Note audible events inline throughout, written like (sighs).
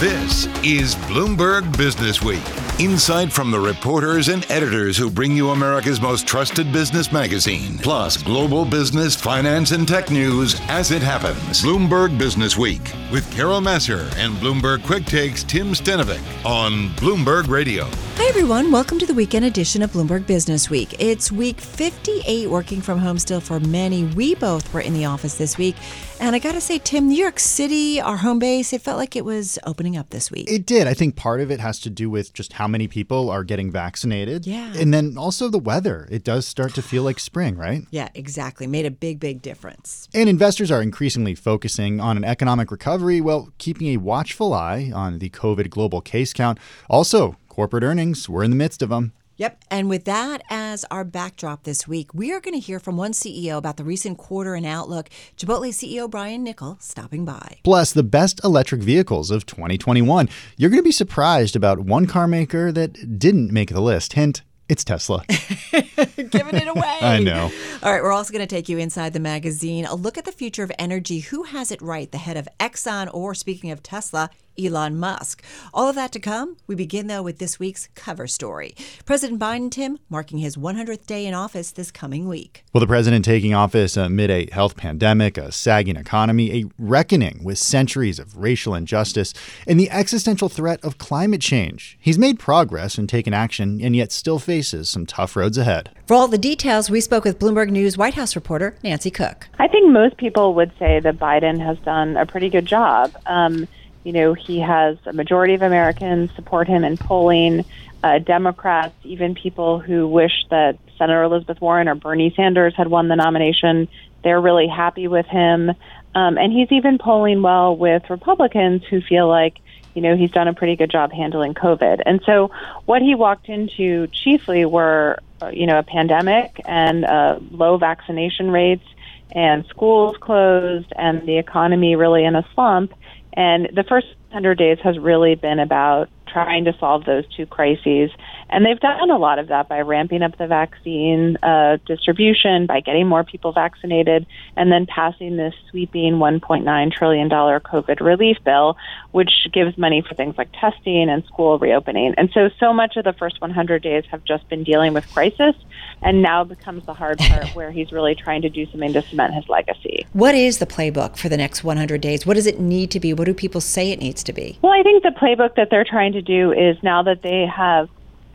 This is Bloomberg Business Week. Insight from the reporters and editors who bring you America's most trusted business magazine, plus global business, finance, and tech news as it happens. Bloomberg Business Week with Carol Massar and Bloomberg Quick Takes Tim Stenovec on Bloomberg Radio. Hi, everyone. Welcome to the weekend edition of Bloomberg Business Week. It's week 58 working from home still for many. We both were in the office this week. And I got to say, Tim, New York City, our home base, it felt like it was opening up this week. It did. I think part of it has to do with just how many people are getting vaccinated. Yeah. And then also the weather. It does start to feel like spring, right? (sighs) Yeah, exactly. Made a big, big difference. And investors are increasingly focusing on an economic recovery while keeping a watchful eye on the COVID global case count. Also, corporate earnings, we're in the midst of them. Yep. And with that as our backdrop this week, we are going to hear from one CEO about the recent quarter and outlook. Chipotle CEO Brian Niccol stopping by. Plus, the best electric vehicles of 2021. You're going to be surprised about one car maker that didn't make the list. Hint, it's Tesla. (laughs) Giving it away. I know. All right, we're also going to take you inside the magazine. A look at the future of energy. Who has it right? The head of Exxon, or speaking of Tesla, Elon Musk. All of that to come. We begin, though, with this week's cover story. President Biden, Tim, marking his 100th day in office this coming week. Well, the president taking office amid a health pandemic, a sagging economy, a reckoning with centuries of racial injustice, and the existential threat of climate change. He's made progress and taken action, and yet still faces some tough roads ahead. For all the details, we spoke with Bloomberg News White House reporter Nancy Cook. I think most people would say that Biden has done a pretty good job. Um, you know, he has a majority of Americans support him in polling. Uh, Democrats, even people who wish that Senator Elizabeth Warren or Bernie Sanders had won the nomination, they're really happy with him. Um, and he's even polling well with Republicans who feel like, you know, he's done a pretty good job handling COVID. And so what he walked into chiefly were, uh, you know, a pandemic and uh, low vaccination rates and schools closed and the economy really in a slump. And the first 100 days has really been about trying to solve those two crises. And they've done a lot of that by ramping up the vaccine uh, distribution, by getting more people vaccinated, and then passing this sweeping $1.9 trillion COVID relief bill, which gives money for things like testing and school reopening. And so, so much of the first 100 days have just been dealing with crisis, and now becomes the hard part (laughs) where he's really trying to do something to cement his legacy. What is the playbook for the next 100 days? What does it need to be? What do people say it needs to be? Well, I think the playbook that they're trying to do is now that they have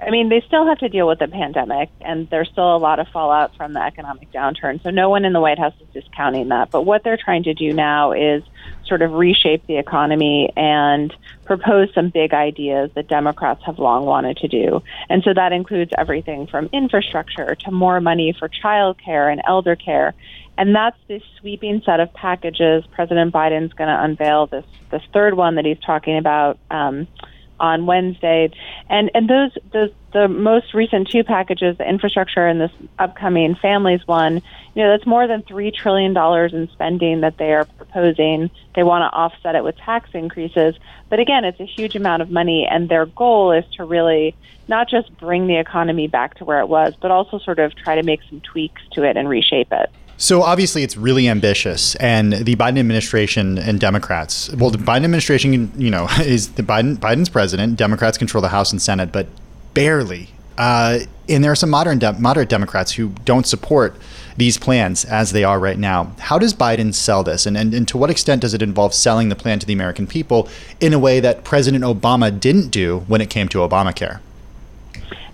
I mean, they still have to deal with the pandemic, and there's still a lot of fallout from the economic downturn. So no one in the White House is discounting that. But what they're trying to do now is sort of reshape the economy and propose some big ideas that Democrats have long wanted to do. And so that includes everything from infrastructure to more money for child care and elder care. And that's this sweeping set of packages. President Biden's going to unveil this this third one that he's talking about. Um, on Wednesday, and and those those the most recent two packages, the infrastructure and this upcoming families one, you know, that's more than three trillion dollars in spending that they are proposing. They want to offset it with tax increases, but again, it's a huge amount of money, and their goal is to really not just bring the economy back to where it was, but also sort of try to make some tweaks to it and reshape it. So obviously, it's really ambitious, and the Biden administration and Democrats. Well, the Biden administration, you know, (laughs) is the Biden Biden's president. Democrats control the House and Senate, but barely. Uh, and there are some modern de- moderate Democrats who don't support these plans as they are right now. How does Biden sell this, and, and and to what extent does it involve selling the plan to the American people in a way that President Obama didn't do when it came to Obamacare?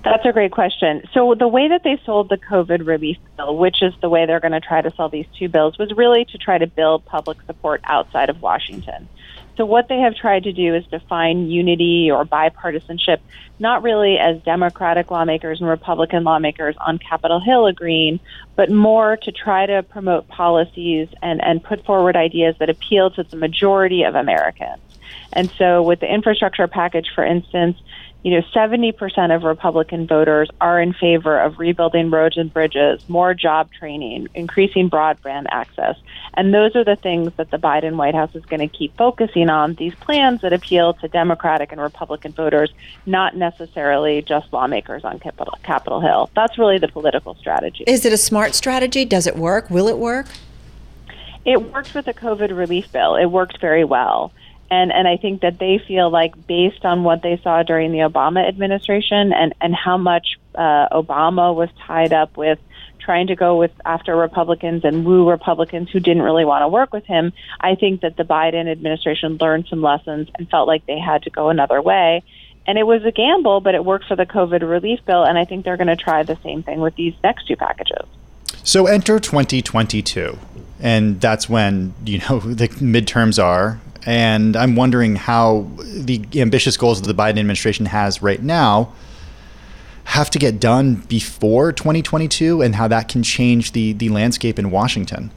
That's a great question. So the way that they sold the COVID relief bill, which is the way they're going to try to sell these two bills, was really to try to build public support outside of Washington. So what they have tried to do is define unity or bipartisanship, not really as Democratic lawmakers and Republican lawmakers on Capitol Hill agreeing, but more to try to promote policies and, and put forward ideas that appeal to the majority of Americans. And so with the infrastructure package, for instance, you know, 70% of Republican voters are in favor of rebuilding roads and bridges, more job training, increasing broadband access. And those are the things that the Biden White House is going to keep focusing on, these plans that appeal to Democratic and Republican voters, not necessarily just lawmakers on Capitol, Capitol Hill. That's really the political strategy. Is it a smart strategy? Does it work? Will it work? It worked with the COVID relief bill. It worked very well. And, and I think that they feel like, based on what they saw during the Obama administration and, and how much uh, Obama was tied up with trying to go with after Republicans and woo Republicans who didn't really want to work with him, I think that the Biden administration learned some lessons and felt like they had to go another way. And it was a gamble, but it worked for the COVID relief bill, and I think they're going to try the same thing with these next two packages. So enter 2022, and that's when you know (laughs) the midterms are. And I'm wondering how the ambitious goals that the Biden administration has right now have to get done before 2022 and how that can change the, the landscape in Washington?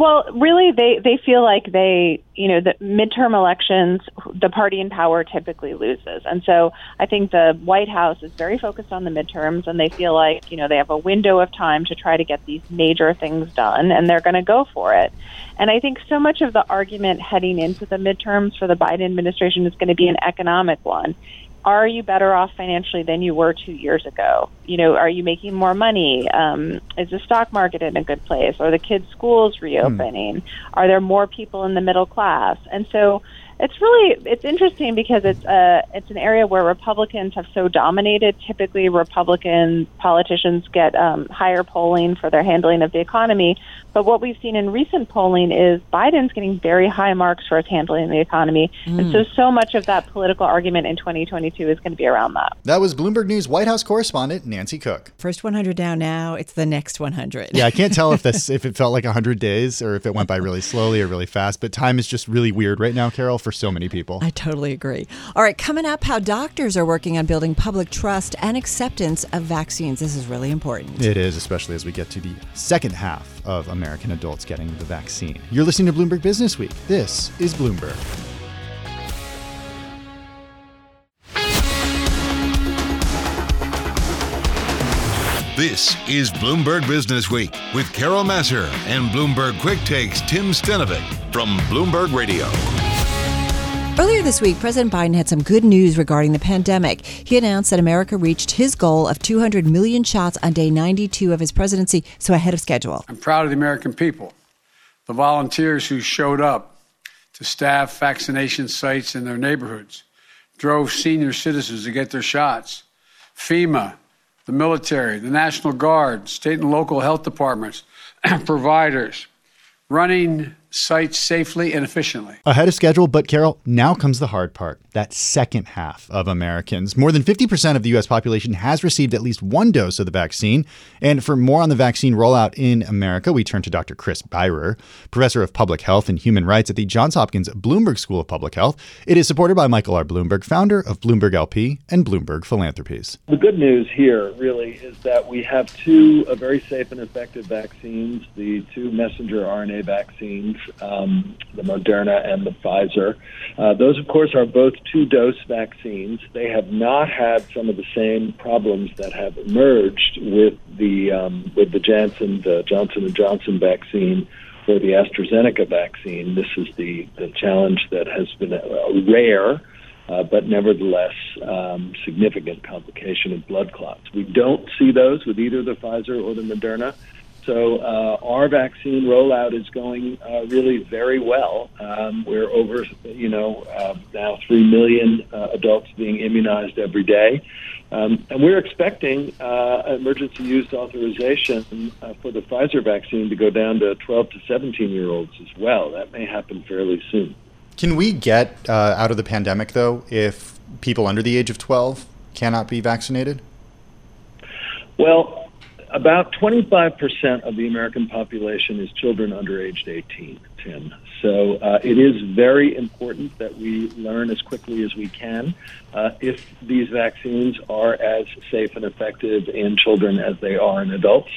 Well, really, they, they feel like they, you know, the midterm elections, the party in power typically loses. And so I think the White House is very focused on the midterms, and they feel like, you know, they have a window of time to try to get these major things done, and they're going to go for it. And I think so much of the argument heading into the midterms for the Biden administration is going to be an economic one are you better off financially than you were two years ago? You know, are you making more money? Um, is the stock market in a good place? Are the kids' schools reopening? Mm. Are there more people in the middle class? And so it's really it's interesting because it's a it's an area where Republicans have so dominated. Typically, Republican politicians get um, higher polling for their handling of the economy. But what we've seen in recent polling is Biden's getting very high marks for his handling of the economy, mm. and so so much of that political argument in 2022 is going to be around that. That was Bloomberg News White House correspondent Nancy Cook. First 100 down now. It's the next 100. yeah, I can't tell if (laughs) this if it felt like 100 days or if it went by really slowly or really fast. But time is just really weird right now, Carol. For for so many people. I totally agree. All right, coming up, how doctors are working on building public trust and acceptance of vaccines. This is really important. It is, especially as we get to the second half of American adults getting the vaccine. You're listening to Bloomberg Business Week. This is Bloomberg. This is Bloomberg Business Week with Carol Massar and Bloomberg Quick Takes Tim Stenovec from Bloomberg Radio. Earlier this week, President Biden had some good news regarding the pandemic. He announced that America reached his goal of 200 million shots on day 92 of his presidency, so ahead of schedule. I'm proud of the American people, the volunteers who showed up to staff vaccination sites in their neighborhoods, drove senior citizens to get their shots, FEMA, the military, the National Guard, state and local health departments, (clears throat) providers, running sites safely and efficiently. Ahead of schedule, but Carol, now comes the hard part that second half of Americans. More than 50% of the U.S. population has received at least one dose of the vaccine. And for more on the vaccine rollout in America, we turn to Dr. Chris Beyrer, professor of public health and human rights at the Johns Hopkins Bloomberg School of Public Health. It is supported by Michael R. Bloomberg, founder of Bloomberg LP and Bloomberg Philanthropies. The good news here really is that we have two uh, very safe and effective vaccines, the two messenger RNA vaccines um, the Moderna and the Pfizer. Uh, those, of course, are both two-dose vaccines. They have not had some of the same problems that have emerged with the um, with the Janssen, the Johnson and Johnson vaccine or the AstraZeneca vaccine. This is the the challenge that has been rare. Uh, but nevertheless, um, significant complication of blood clots. We don't see those with either the Pfizer or the Moderna. So uh, our vaccine rollout is going uh, really very well. Um, we're over, you know, uh, now three million uh, adults being immunized every day, um, and we're expecting uh, emergency use authorization uh, for the Pfizer vaccine to go down to 12 to 17 year olds as well. That may happen fairly soon. Can we get out of the pandemic though if people under the age of 12 cannot be vaccinated? Well, about 25% of the American population is children under aged 18, Tim. So uh, it is very important that we learn as quickly as we can uh, if these vaccines are as safe and effective in children as they are in adults.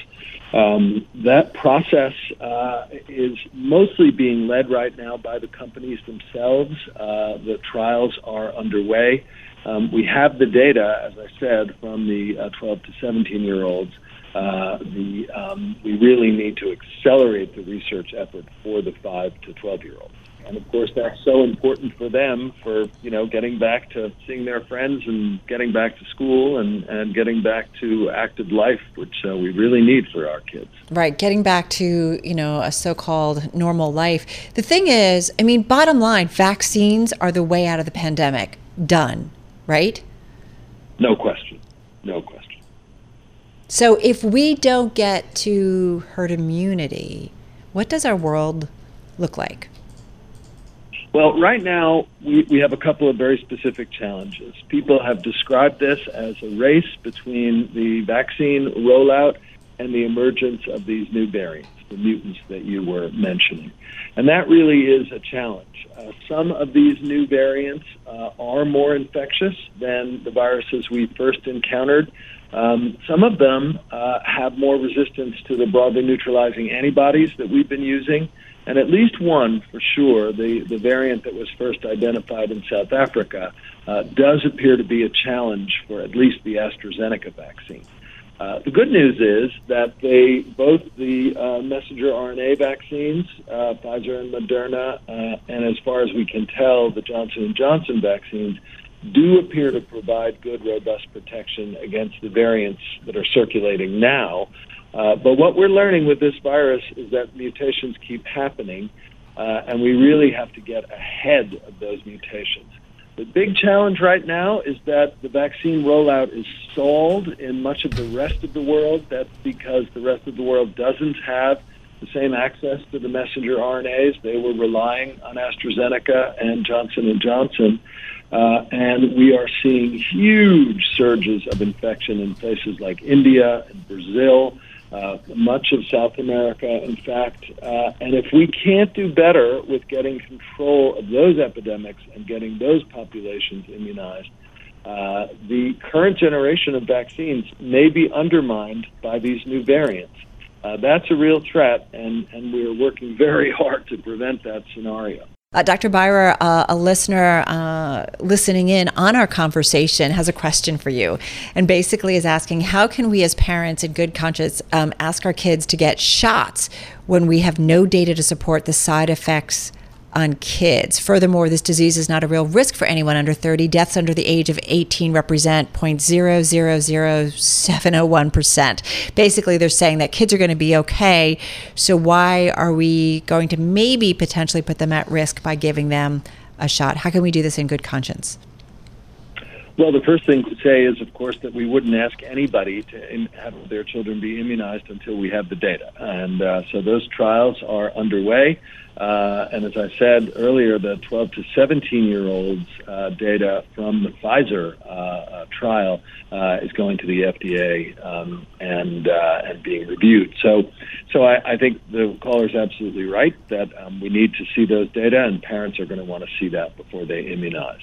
Um, that process uh, is mostly being led right now by the companies themselves. Uh, the trials are underway. Um, we have the data, as I said, from the uh, 12 to 17 year olds. Uh, the um, we really need to accelerate the research effort for the five to twelve year olds. and of course that's so important for them for you know getting back to seeing their friends and getting back to school and and getting back to active life, which uh, we really need for our kids. Right, getting back to you know a so-called normal life. The thing is, I mean, bottom line, vaccines are the way out of the pandemic. Done, right? No question. No question. So if we don't get to herd immunity, what does our world look like? Well, right now, we, we have a couple of very specific challenges. People have described this as a race between the vaccine rollout and the emergence of these new variants, the mutants that you were mentioning. And that really is a challenge. Uh, some of these new variants uh, are more infectious than the viruses we first encountered. Um, some of them uh, have more resistance to the broadly neutralizing antibodies that we've been using, and at least one for sure, the, the variant that was first identified in South Africa, uh, does appear to be a challenge for at least the AstraZeneca vaccine. Uh, the good news is that they both the uh, messenger RNA vaccines, uh, Pfizer and Moderna, uh, and as far as we can tell, the Johnson and Johnson vaccines do appear to provide good, robust protection against the variants that are circulating now. Uh, but what we're learning with this virus is that mutations keep happening, uh, and we really have to get ahead of those mutations. The big challenge right now is that the vaccine rollout is stalled in much of the rest of the world. That's because the rest of the world doesn't have the same access to the messenger RNAs. They were relying on AstraZeneca and Johnson and Johnson. Uh, and we are seeing huge surges of infection in places like India and Brazil, uh, much of South America, in fact. Uh, and if we can't do better with getting control of those epidemics and getting those populations immunized, uh, the current generation of vaccines may be undermined by these new variants. Uh, that's a real threat, and, and we're working very (laughs) hard to prevent that scenario. Uh, Dr. Beyrer, uh, a listener uh, listening in on our conversation, has a question for you, and basically is asking how can we, as parents in good conscience, um, ask our kids to get shots when we have no data to support the side effects on kids. Furthermore, this disease is not a real risk for anyone under 30. Deaths under the age of 18 represent 0.000701%. Basically, they're saying that kids are going to be okay. So, why are we going to maybe potentially put them at risk by giving them a shot? How can we do this in good conscience? Well, the first thing to say is, of course, that we wouldn't ask anybody to have their children be immunized until we have the data. And uh, so those trials are underway. Uh, and as I said earlier, the 12 to 17 year olds uh, data from the Pfizer uh, uh trial uh, is going to the FDA um, and uh, and being reviewed. So, so I, I, think the caller is absolutely right that um, we need to see those data, and parents are going to want to see that before they immunize.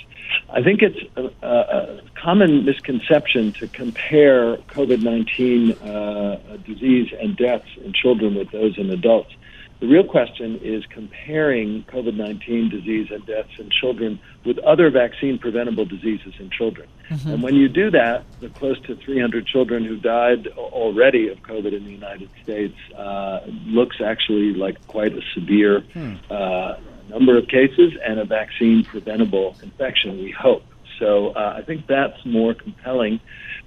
I think it's a, a common misconception to compare COVID 19 disease and deaths in children with those in adults. The real question is comparing COVID 19 disease and deaths in children with other vaccine preventable diseases in children. Mm-hmm. And when you do that, the close to 300 children who died already of COVID in the United States uh, looks actually like quite a severe hmm. uh, number of cases and a vaccine preventable infection, we hope. So uh, I think that's more compelling.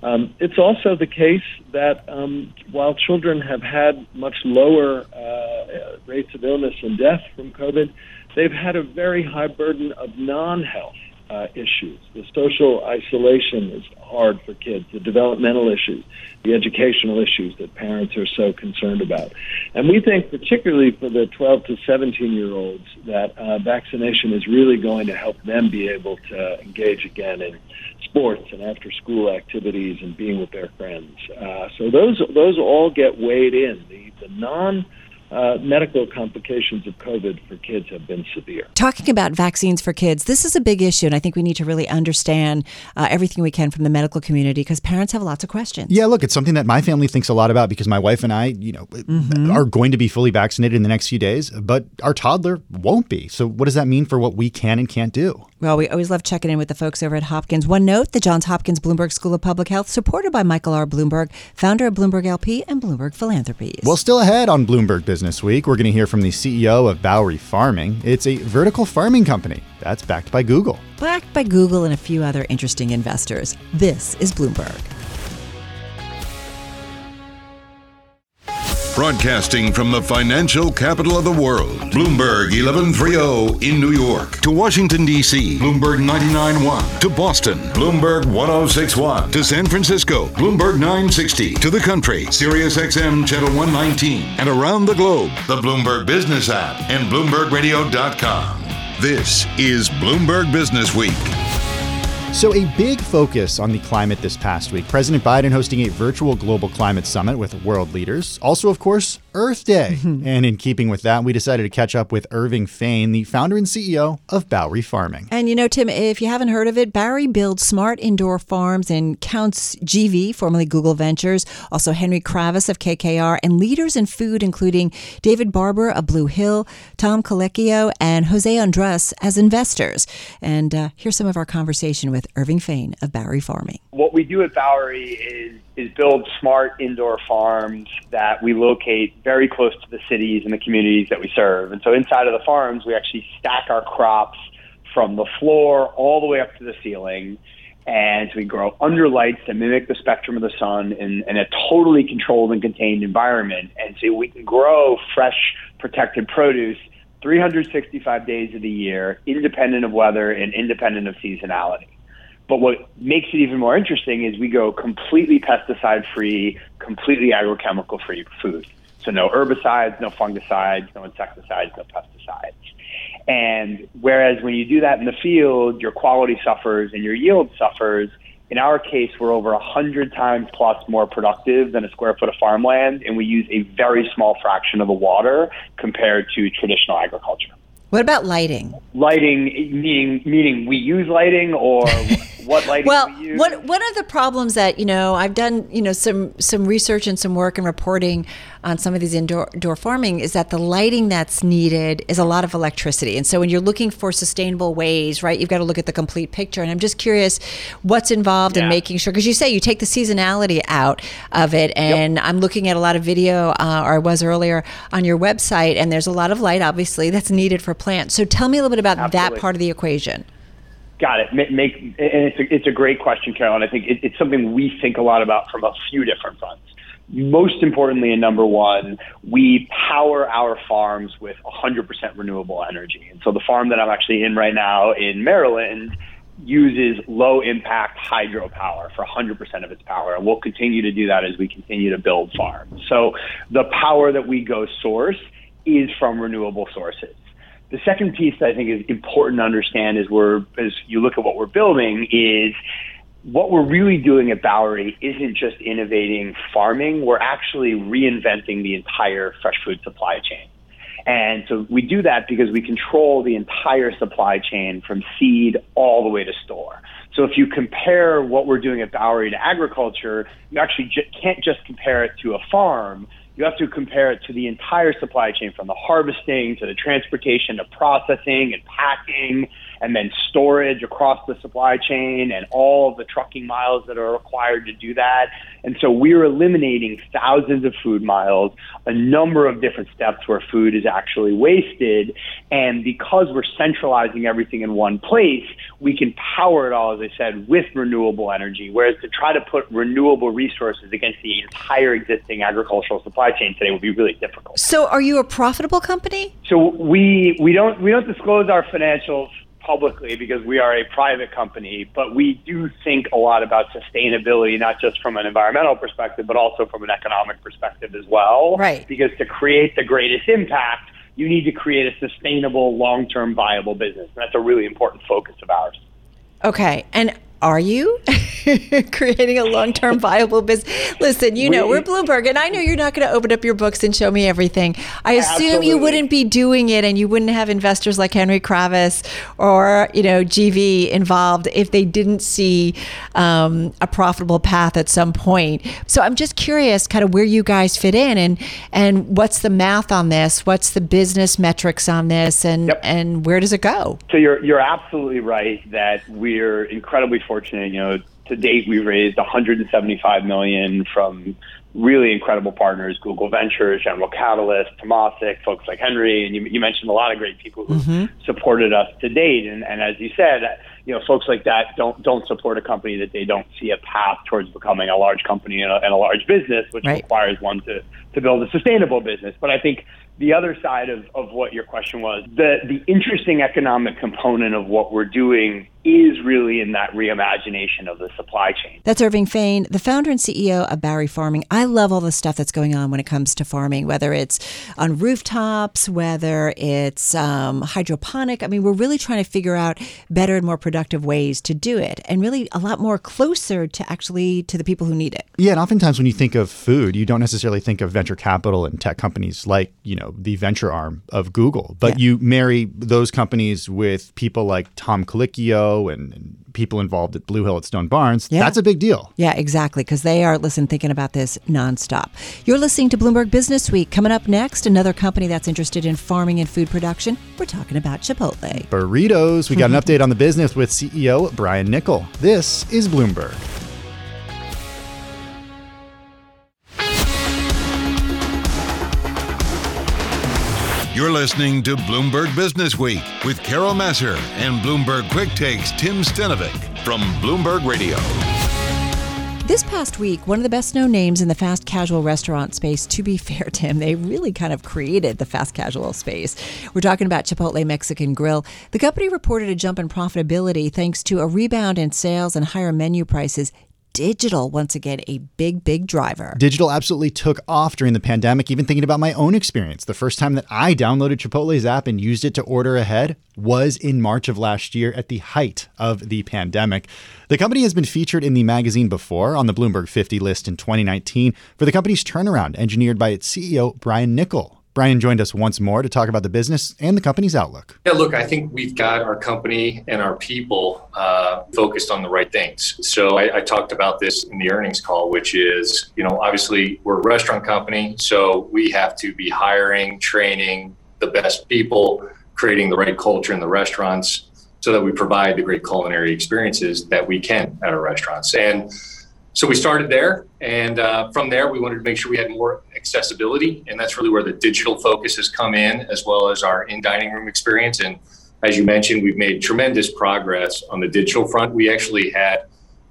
Um, it's also the case that um, while children have had much lower uh, rates of illness and death from COVID, they've had a very high burden of non health uh, issues. The social isolation is hard for kids, the developmental issues, the educational issues that parents are so concerned about. And we think, particularly for the 12 to 17 year olds, that uh, vaccination is really going to help them be able to engage again in sports and after school activities and being with their friends. Uh, so those, those all get weighed in. The, the non uh, medical complications of COVID for kids have been severe. Talking about vaccines for kids, this is a big issue, and I think we need to really understand uh, everything we can from the medical community because parents have lots of questions. Yeah, look, it's something that my family thinks a lot about because my wife and I, you know, mm-hmm. are going to be fully vaccinated in the next few days, but our toddler won't be. So, what does that mean for what we can and can't do? Well, we always love checking in with the folks over at Hopkins. One note the Johns Hopkins Bloomberg School of Public Health, supported by Michael R. Bloomberg, founder of Bloomberg LP and Bloomberg Philanthropies. Well, still ahead on Bloomberg Business Business Week, we're going to hear from the CEO of Bowery Farming. It's a vertical farming company that's backed by Google. Backed by Google and a few other interesting investors. This is Bloomberg. Broadcasting from the financial capital of the world, Bloomberg 1130 in New York. To Washington, D.C., Bloomberg 99.1. To Boston, Bloomberg 1061. To San Francisco, Bloomberg 960. To the country, Sirius XM Channel 119. And around the globe, the Bloomberg Business app and BloombergRadio.com. This is Bloomberg Business Week. So, a big focus on the climate this past week. President Biden hosting a virtual global climate summit with world leaders. Also, of course, Earth Day. (laughs) and in keeping with that, we decided to catch up with Irving Fain, the founder and CEO of Bowery Farming. And you know, Tim, if you haven't heard of it, Bowery builds smart indoor farms and counts GV, formerly Google Ventures, also Henry Kravis of KKR, and leaders in food, including David Barber of Blue Hill, Tom Colicchio, and Jose Andres as investors. And uh, here's some of our conversation with Irving Fain of Bowery Farming. What we do at Bowery is is build smart indoor farms that we locate very close to the cities and the communities that we serve. And so inside of the farms, we actually stack our crops from the floor all the way up to the ceiling. And we grow under lights that mimic the spectrum of the sun in, in a totally controlled and contained environment. And so we can grow fresh, protected produce 365 days of the year, independent of weather and independent of seasonality. But what makes it even more interesting is we go completely pesticide free, completely agrochemical free food. So no herbicides, no fungicides, no insecticides, no pesticides. And whereas when you do that in the field, your quality suffers and your yield suffers. In our case, we're over 100 times plus more productive than a square foot of farmland, and we use a very small fraction of the water compared to traditional agriculture. What about lighting? Lighting, meaning meaning we use lighting, or (laughs) what lighting? well, we use? what one of the problems that you know I've done you know some some research and some work and reporting on some of these indoor, indoor farming is that the lighting that's needed is a lot of electricity, and so when you're looking for sustainable ways, right, you've got to look at the complete picture. And I'm just curious, what's involved Yeah. in making sure because you say you take the seasonality out of it, and I'm looking at a lot of video, uh, or I was earlier on your website, and there's a lot of light, obviously, that's needed for plants. So tell me a little bit about that part of the equation. Got it. Ma- Make and it's a, it's a great question, Carolyn. I think it, it's something we think a lot about from a few different fronts. Most importantly, and number one, we power our farms with 100% renewable energy. And so the farm that I'm actually in right now in Maryland uses low impact hydropower for 100% of its power. And we'll continue to do that as we continue to build farms. So the power that we go source is from renewable sources. The second piece that I think is important to understand as we're as you look at what we're building is what we're really doing at Bowery isn't just innovating farming, we're actually reinventing the entire fresh food supply chain. And so we do that because we control the entire supply chain from seed all the way to store. So if you compare what we're doing at Bowery to agriculture, you actually ju- can't just compare it to a farm. You have to compare it to the entire supply chain from the harvesting to the transportation to processing and packing and then storage across the supply chain and all of the trucking miles that are required to do that. And so we're eliminating thousands of food miles, a number of different steps where food is actually wasted. And because we're centralizing everything in one place, we can power it all, as I said, with renewable energy. Whereas to try to put renewable resources against the entire existing agricultural supply chain today would be really difficult. So, are you a profitable company? So we we don't we don't disclose our financials publicly because we are a private company, but we do think a lot about sustainability, not just from an environmental perspective, but also from an economic perspective as well. Right. Because to create the greatest impact, you need to create a sustainable, long-term, viable business. And that's a really important focus of ours. Okay. And are you (laughs) creating a long term viable business? Listen, you know, We- we're Bloomberg, and I know you're not going to open up your books and show me everything. I assume you wouldn't be doing it and you wouldn't have investors like Henry Kravis or, you know, GV involved if they didn't see um, a profitable path at some point. So I'm just curious kind of where you guys fit in and, and what's the math on this? What's the business metrics on this? And, Yep. and where does it go? So you're you're absolutely right that we're incredibly fortunate. You know, to date we've raised 175 million from really incredible partners, Google Ventures, General Catalyst, Temasek, folks like Henry, and you, you mentioned a lot of great people who mm-hmm. supported us to date. And, and as you said, you know, folks like that don't don't support a company that they don't see a path towards becoming a large company and a, and a large business, which right. requires one to to build a sustainable business. But I think the other side of, of what your question was, the the interesting economic component of what we're doing is really in that reimagination of the supply chain. That's Irving Fain, the founder and CEO of Bowery Farming. I love all the stuff that's going on when it comes to farming, whether it's on rooftops, whether it's um, hydroponic. I mean, we're really trying to figure out better and more productive ways to do it, and really a lot more closer to actually to the people who need it. Yeah, and oftentimes when you think of food, you don't necessarily think of venture capital and tech companies like you know the venture arm of Google, but yeah. you marry those companies with people like Tom Colicchio and, and, people involved at Blue Hill at Stone Barns, yeah. that's a big deal. Yeah, exactly. Because they are, listen, thinking about this nonstop. You're listening to Bloomberg Business Week. Coming up next, another company that's interested in farming and food production. We're talking about Chipotle. Burritos. We got an mm-hmm. update on the business with CEO Brian Niccol. This is Bloomberg. You're listening to Bloomberg Business Week with Carol Massar and Bloomberg Quick Takes Tim Stenovec from Bloomberg Radio. This past week, one of the best known names in the fast casual restaurant space, to be (laughs) fair, Tim, they really kind of created the fast casual space. We're talking about Chipotle Mexican Grill. The company reported a jump in profitability thanks to a rebound in sales and higher menu prices digital, once again, a big, big driver. Digital absolutely took off during the pandemic. Even thinking about my own experience, the first time that I downloaded Chipotle's app and used it to order ahead was in March of last year at the height of the pandemic. The company has been featured in the magazine before on the Bloomberg 50 list in 2019 for the company's turnaround, engineered by its CEO, Brian Niccol. Brian joined us once more to talk about the business and the company's outlook. Yeah, look, I think we've got our company and our people uh, focused on the right things. So I, I, talked about this in the earnings call, which is, you know, obviously we're a restaurant company, so we have to be hiring, training the best people, creating the right culture in the restaurants so that we provide the great culinary experiences that we can at our restaurants. And so we started there, and uh, from there, we wanted to make sure we had more accessibility, and that's really where the digital focus has come in, as well as our in dining room experience. And as you mentioned, we've made tremendous progress on the digital front. We actually had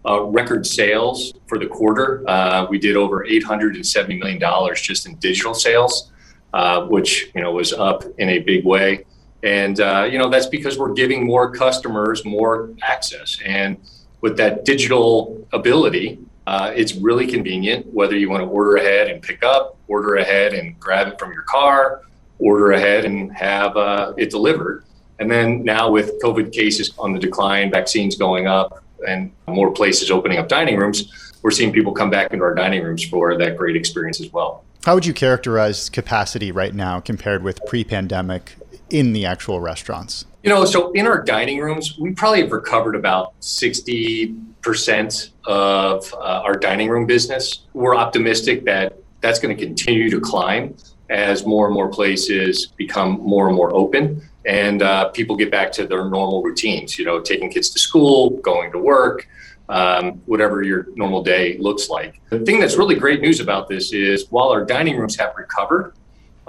uh, record sales for the quarter. Uh, we did over $870 million just in digital sales, uh, which you know was up in a big way. And uh, you know that's because we're giving more customers more access and with that digital ability, uh, it's really convenient whether you want to order ahead and pick up, order ahead and grab it from your car, order ahead and have uh, it delivered. And then now with COVID cases on the decline, vaccines going up, and more places opening up dining rooms, we're seeing people come back into our dining rooms for that great experience as well. How would you characterize capacity right now compared with pre pandemic in the actual restaurants? You know, so in our dining rooms, we probably have recovered about 60% of uh, our dining room business. We're optimistic that that's going to continue to climb as more and more places become more and more open and uh, people get back to their normal routines, you know, taking kids to school, going to work, um, whatever your normal day looks like. The thing that's really great news about this is while our dining rooms have recovered,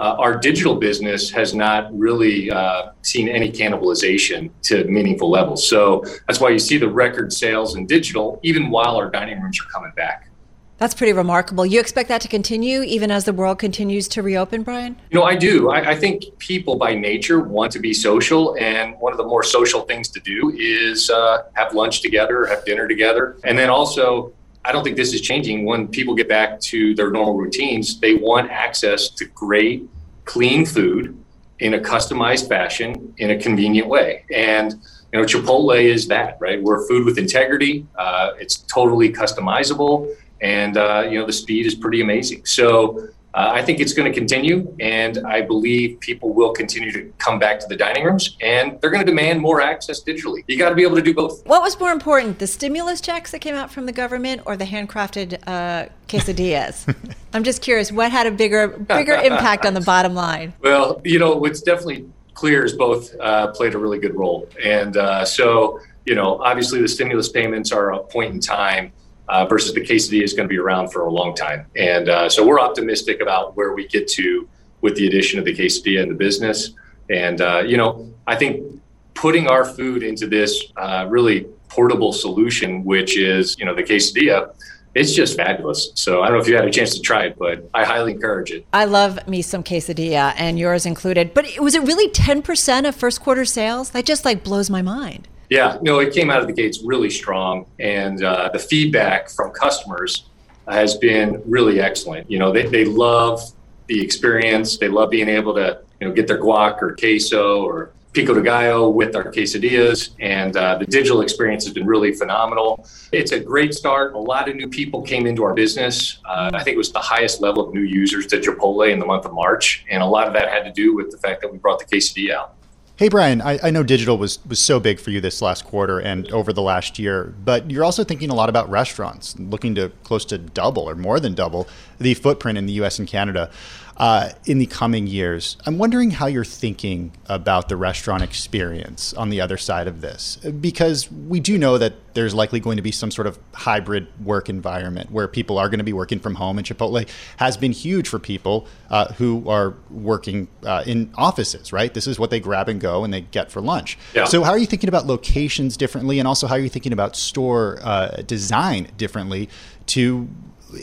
uh, our digital business has not really uh, seen any cannibalization to meaningful levels. So that's why you see the record sales in digital, even while our dining rooms are coming back. That's pretty remarkable. You expect that to continue even as the world continues to reopen, Brian? You know, I do. I, I think people by nature want to be social, and one of the more social things to do is uh, have lunch together, have dinner together, and then also I don't think this is changing. When people get back to their normal routines, they want access to great, clean food in a customized fashion in a convenient way. And you know, Chipotle is that, right? We're food with integrity. Uh, it's totally customizable, and uh, you know the speed is pretty amazing. So uh, I think it's going to continue, and I believe people will continue to come back to the dining rooms, and they're going to demand more access digitally. You got to be able to do both. What was more important, the stimulus checks that came out from the government, or the handcrafted uh, quesadillas? (laughs) I'm just curious, what had a bigger bigger impact on the (laughs) bottom line? Well, you know, what's definitely clear is both uh, played a really good role, and uh, so you know, obviously the stimulus payments are a point in time uh, versus the quesadilla is going to be around for a long time. And uh, so we're optimistic about where we get to with the addition of the quesadilla in the business. And, uh, you know, I think putting our food into this uh, really portable solution, which is, you know, the quesadilla, it's just fabulous. So I don't know if you had a chance to try it, but I highly encourage it. I love me some quesadilla and yours included. But was it really 10% of first quarter sales? That just like blows my mind. Yeah, no, it came out of the gates really strong. And uh, the feedback from customers has been really excellent. You know, they, they love the experience. They love being able to, you know, get their guac or queso or pico de gallo with our quesadillas, and uh, the digital experience has been really phenomenal. It's a great start. A lot of new people came into our business. Uh, I think it was the highest level of new users to Chipotle in the month of March, and a lot of that had to do with the fact that we brought the quesadilla out. Hey Brian, I, I, know digital was was so big for you this last quarter and over the last year, but you're also thinking a lot about restaurants, looking to close to double or more than double the footprint in the U.S. and Canada uh, in the coming years. I'm wondering how you're thinking about the restaurant experience on the other side of this, because we do know that there's likely going to be some sort of hybrid work environment where people are going to be working from home, and Chipotle has been huge for people uh, who are working uh, in offices, right? This is what they grab and go and they get for lunch. Yeah. So, how are you thinking about locations differently, and also how are you thinking about store uh, design differently to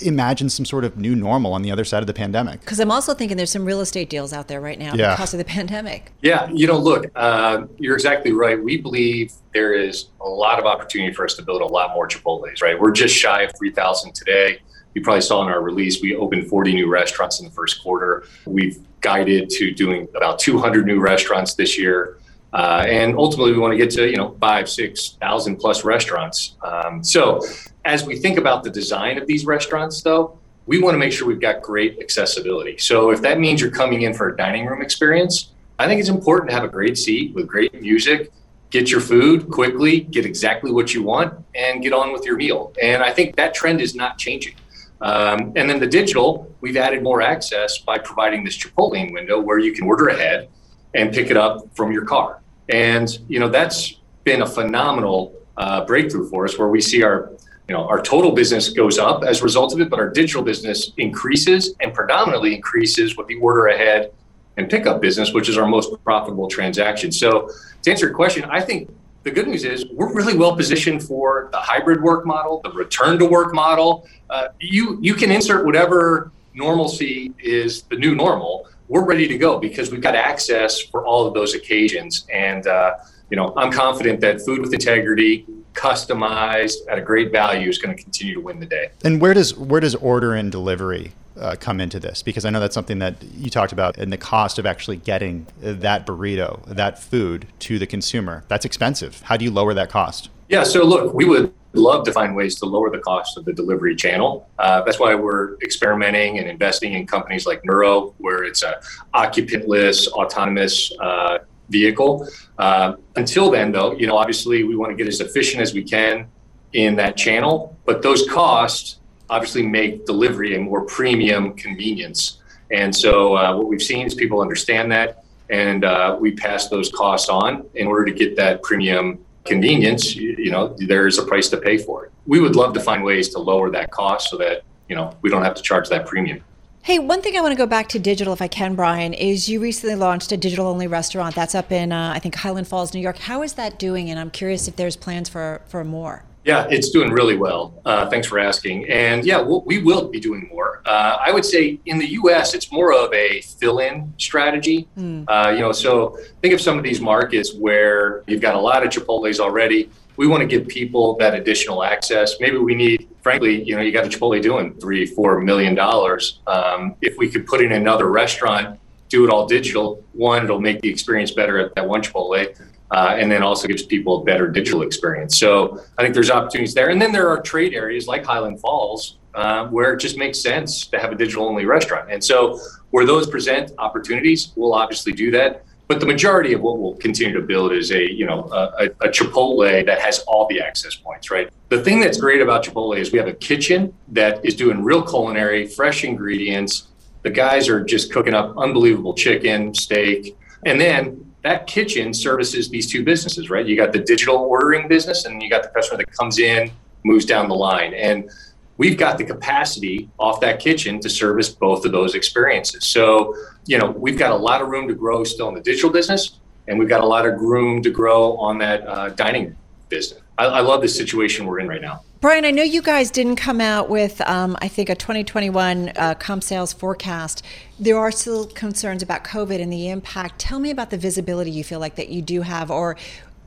imagine some sort of new normal on the other side of the pandemic. Because I'm also thinking there's some real estate deals out there right now yeah. because of the pandemic. Yeah, you know, look, uh, you're exactly right. We believe there is a lot of opportunity for us to build a lot more Chipotle's, right? We're just shy of 3,000 today. You probably saw in our release, we opened 40 new restaurants in the first quarter. We've guided to doing about 200 new restaurants this year. Uh, and ultimately, we want to get to you know five, six thousand plus restaurants. Um, so, as we think about the design of these restaurants, though, we want to make sure we've got great accessibility. So, if that means you're coming in for a dining room experience, I think it's important to have a great seat with great music. Get your food quickly, get exactly what you want, and get on with your meal. And I think that trend is not changing. Um, and then the digital, we've added more access by providing this Chipotle window where you can order ahead and pick it up from your car. And you know that's been a phenomenal uh, breakthrough for us, where we see our you know our total business goes up as a result of it, but our digital business increases and predominantly increases with the order ahead and pickup business, which is our most profitable transaction. So to answer your question, I think the good news is we're really well positioned for the hybrid work model, the return to work model. Uh, you you can insert whatever normalcy is the new normal we're ready to go because we've got access for all of those occasions. And, uh, you know, I'm confident that food with integrity, customized at a great value is going to continue to win the day. And where does where does order and delivery uh, come into this? Because I know that's something that you talked about, and the cost of actually getting that burrito, that food to the consumer. That's expensive. How do you lower that cost? Yeah. So look, we would love to find ways to lower the cost of the delivery channel. Uh, that's why we're experimenting and investing in companies like Nuro, where it's a occupantless, autonomous uh, vehicle. Uh, until then, though, you know, obviously we want to get as efficient as we can in that channel, but those costs obviously make delivery a more premium convenience. And so uh, what we've seen is people understand that, and uh, we pass those costs on in order to get that premium convenience, you, you know, there's a price to pay for it. We would love to find ways to lower that cost so that, you know, we don't have to charge that premium. Hey, one thing I want to go back to digital, if I can, Brian, is you recently launched a digital only restaurant that's up in, uh, I think, Highland Falls, New York. How is that doing? And I'm curious if there's plans for, for more. Yeah, it's doing really well. Uh, thanks for asking. And yeah, we'll, we will be doing more. Uh, I would say in the U.S., it's more of a fill-in strategy. Mm. Uh, you know, so think of some of these markets where you've got a lot of Chipotle's already. We want to give people that additional access. Maybe we need, frankly, you know, you got a Chipotle doing three, four million dollars. Um, if we could put in another restaurant, do it all digital, one, it'll make the experience better at that one Chipotle uh, and then also gives people a better digital experience. So I think there's opportunities there. And then there are trade areas like Highland Falls uh, where it just makes sense to have a digital only restaurant. And so where those present opportunities, we'll obviously do that. But the majority of what we'll continue to build is a you know a, a Chipotle that has all the access points, right? The thing that's great about Chipotle is we have a kitchen that is doing real culinary, fresh ingredients. The guys are just cooking up unbelievable chicken, steak, and then that kitchen services these two businesses, right? You got the digital ordering business, and you got the customer that comes in, moves down the line. And we've got the capacity off that kitchen to service both of those experiences. So, you know, we've got a lot of room to grow still in the digital business, and we've got a lot of room to grow on that uh, dining business. I, I love the situation we're in right now. Brian, I know you guys didn't come out with, um, I think, a 2021 uh, comp sales forecast. There are still concerns about COVID and the impact. Tell me about the visibility you feel like that you do have, or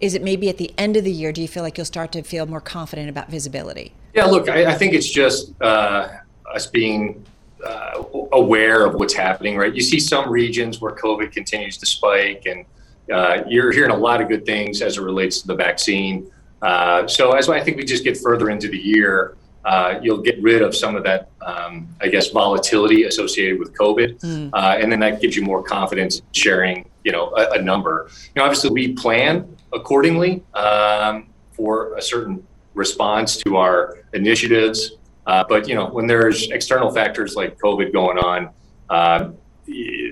is it maybe at the end of the year? Do you feel like you'll start to feel more confident about visibility? Yeah, look, I, I think it's just uh, us being uh, aware of what's happening, right? You see some regions where COVID continues to spike, and uh, you're hearing a lot of good things as it relates to the vaccine. Uh, so as I think we just get further into the year, uh, you'll get rid of some of that, um, I guess, volatility associated with COVID, mm. uh, and then that gives you more confidence sharing, you know, a, a, number. You know, obviously we plan accordingly um, for a certain response to our initiatives, uh, but you know, when there's external factors like COVID going on. Uh,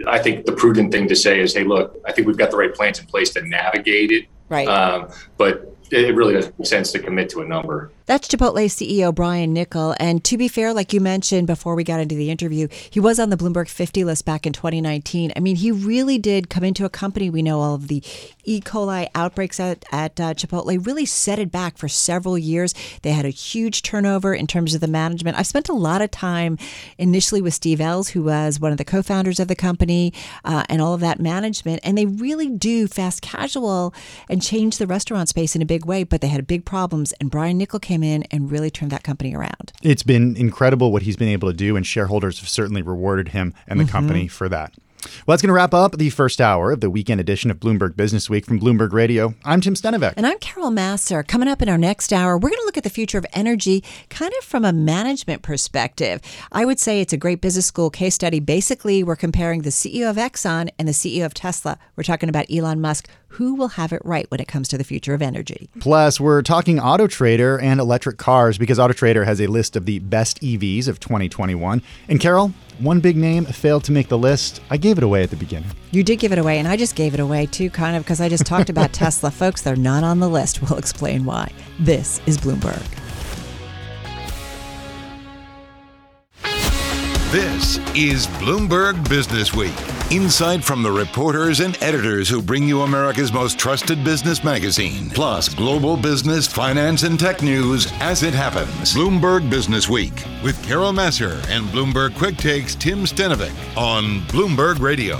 I think the prudent thing to say is, hey, look, I think we've got the right plans in place to navigate it. Right. Um, but it really doesn't make sense to commit to a number. That's Chipotle CEO Brian Niccol. And to be fair, like you mentioned before we got into the interview, he was on the Bloomberg 50 list back in 2019. I mean, he really did come into a company. We know all of the E. coli outbreaks at, at uh, Chipotle really set it back for several years. They had a huge turnover in terms of the management. I spent a lot of time initially with Steve Ells, who was one of the co founders of the company, uh, and all of that management. And they really do fast casual and change the restaurant space in a big way, but they had big problems. And Brian Niccol came came in and really turned that company around. It's been incredible what he's been able to do, and shareholders have certainly rewarded him and the mm-hmm. company for that. Well, that's going to wrap up the first hour of the weekend edition of Bloomberg Business Week from Bloomberg Radio. I'm Tim Stenovec. And I'm Carol Massar. Coming up in our next hour, we're going to look at the future of energy kind of from a management perspective. I would say it's a great business school case study. Basically, we're comparing the CEO of Exxon and the CEO of Tesla. We're talking about Elon Musk. Who will have it right when it comes to the future of energy? Plus, we're talking Auto Trader and electric cars because Auto Trader has a list of the best EVs of 2021. And Carol, one big name failed to make the list. I gave it away at the beginning. You did give it away, and I just gave it away too, kind of because I just talked about (laughs) Tesla. Folks, they're not on the list. We'll explain why. This is Bloomberg. This is Bloomberg Business Week. Insight from the reporters and editors who bring you America's most trusted business magazine, plus global business, finance, and tech news as it happens. Bloomberg Business Week with Carol Massar and Bloomberg Quick Takes Tim Stenovec on Bloomberg Radio.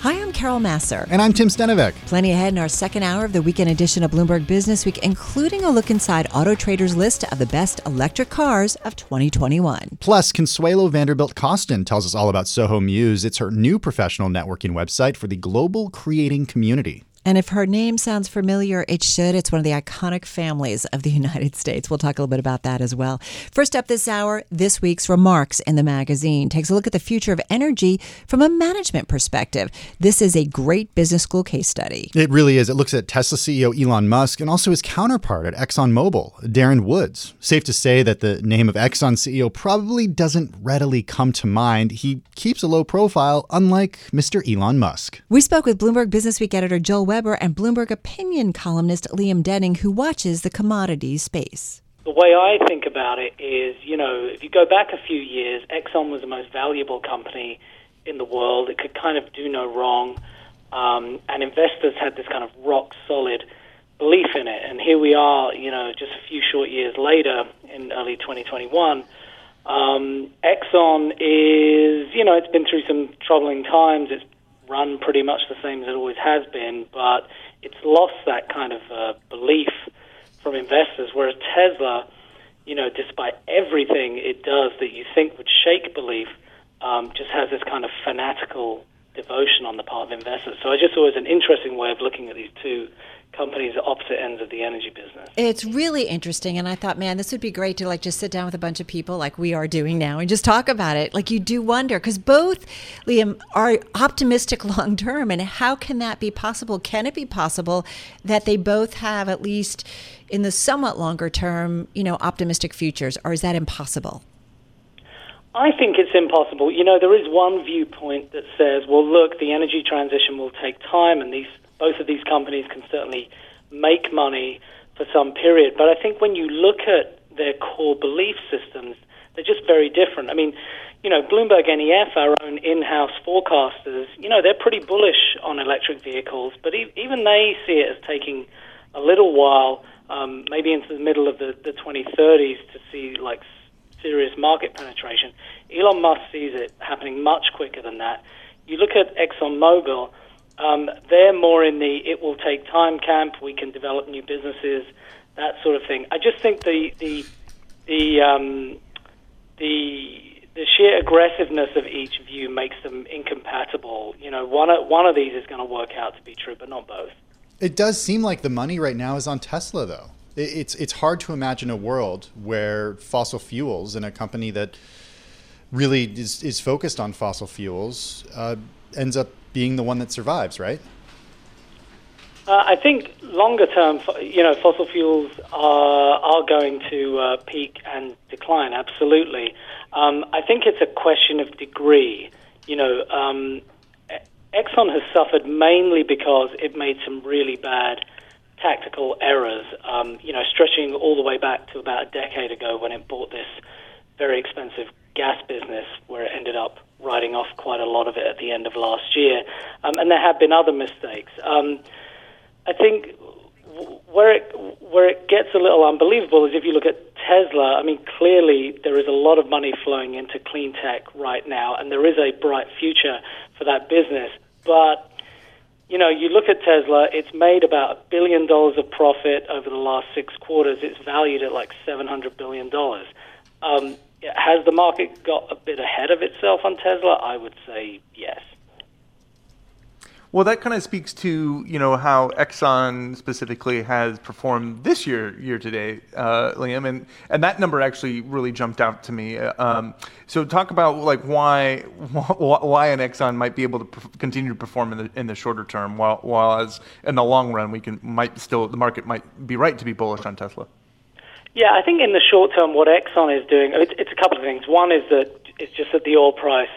Hi, I'm Carol Massar. And I'm Tim Stenovec. Plenty ahead in our second hour of the weekend edition of Bloomberg Business Week, including a look inside Auto Trader's list of the best electric cars of 2021. Plus, Consuelo Vanderbilt Costin tells us all about Soho Muse. It's her new professional networking website for the global creating community. And if her name sounds familiar, it should. It's one of the iconic families of the (laughs) United States. We'll talk a little bit about that as well. First up this hour, this week's Remarks in the magazine takes a look at the future of energy from a management perspective. This is a great business school case study. It really is. It looks at Tesla CEO Elon Musk and also his counterpart at ExxonMobil, Darren Woods. Safe to say that the name of Exxon CEO probably doesn't readily come to mind. He keeps a low profile, unlike Mr. Elon Musk. We spoke with Bloomberg Business Week editor Joel Weber and Bloomberg opinion columnist Liam Denning, who watches the commodities space. The way I think about it is, you know, if you go back a few years, Exxon was the most valuable company in the world. It could kind of do no wrong. Um, and investors had this kind of rock solid belief in it. And here we are, you know, just a few short years later in early 2021. Um, Exxon is, you know, it's been through some troubling times. It's run pretty much the same as it always has been, but it's lost that kind of uh, belief from investors. Whereas Tesla, you know, despite everything it does that you think would shake belief, um, just has this kind of fanatical devotion on the part of investors. So I just thought it was an interesting way of looking at these two companies at opposite ends of the energy business. It's really interesting and I thought, man, this would be great to like just sit down with a bunch of people like we are doing now and just talk about it. Like you do wonder cuz both Liam are optimistic (laughs) long term and how can that be possible? Can it be possible that they both have at least in the somewhat longer term, you know, optimistic futures or is that impossible? I think it's impossible. You know, there is one viewpoint that says, well, look, the energy transition will take time and these both of these companies can certainly make money for some period. But I think when you look at their core belief systems, they're just very different. I mean, you know, Bloomberg NEF, our own in-house forecasters, you know, they're pretty bullish on electric vehicles, but e- even they see it as taking a little while, um, maybe into the middle of the, the 2030s, to see like serious market penetration. Elon Musk sees it happening much quicker than that. You look at ExxonMobil, um, they're more in the it will take time camp. We can develop new businesses, that sort of thing. I just think the the the um, the the sheer aggressiveness of each view makes them incompatible. You know, one of, one of these is going to work out to be true, but not both. It does seem like the money right now is on Tesla, though. It's it's hard to imagine a world where fossil fuels and a company that really is, is focused on fossil fuels uh, ends up being the one that survives, right? Uh, I think longer term, you know, fossil fuels are are going to uh, peak and decline. Absolutely. Um, I think it's a question of degree. You know, um, Exxon has suffered mainly because it made some really bad tactical errors. Um, you know, stretching all the way back to about a decade ago when it bought this very expensive gas business, where it ended up writing off quite a lot of it at the end of last year. Um, and there have been other mistakes. Um, I think where it where it gets a little unbelievable is if you look at Tesla. I mean, clearly there is a lot of money flowing into clean tech right now, and there is a bright future for that business. But you know, you look at Tesla; it's made about a billion dollars of profit over the last six quarters. It's valued at like seven hundred billion dollars. Um, has the market got a bit ahead of itself on Tesla? I would say. Well, that kind of speaks to you know how Exxon specifically has performed this year year to date, uh, Liam, and and that number actually really jumped out to me. Um, so talk about like why why an Exxon might be able to continue to perform in the in the shorter term, while while as in the long run we can might still the market might be right to be bullish on Tesla. Yeah, I think in the short term, what Exxon is doing, it's, it's a couple of things. One is that it's just that the oil price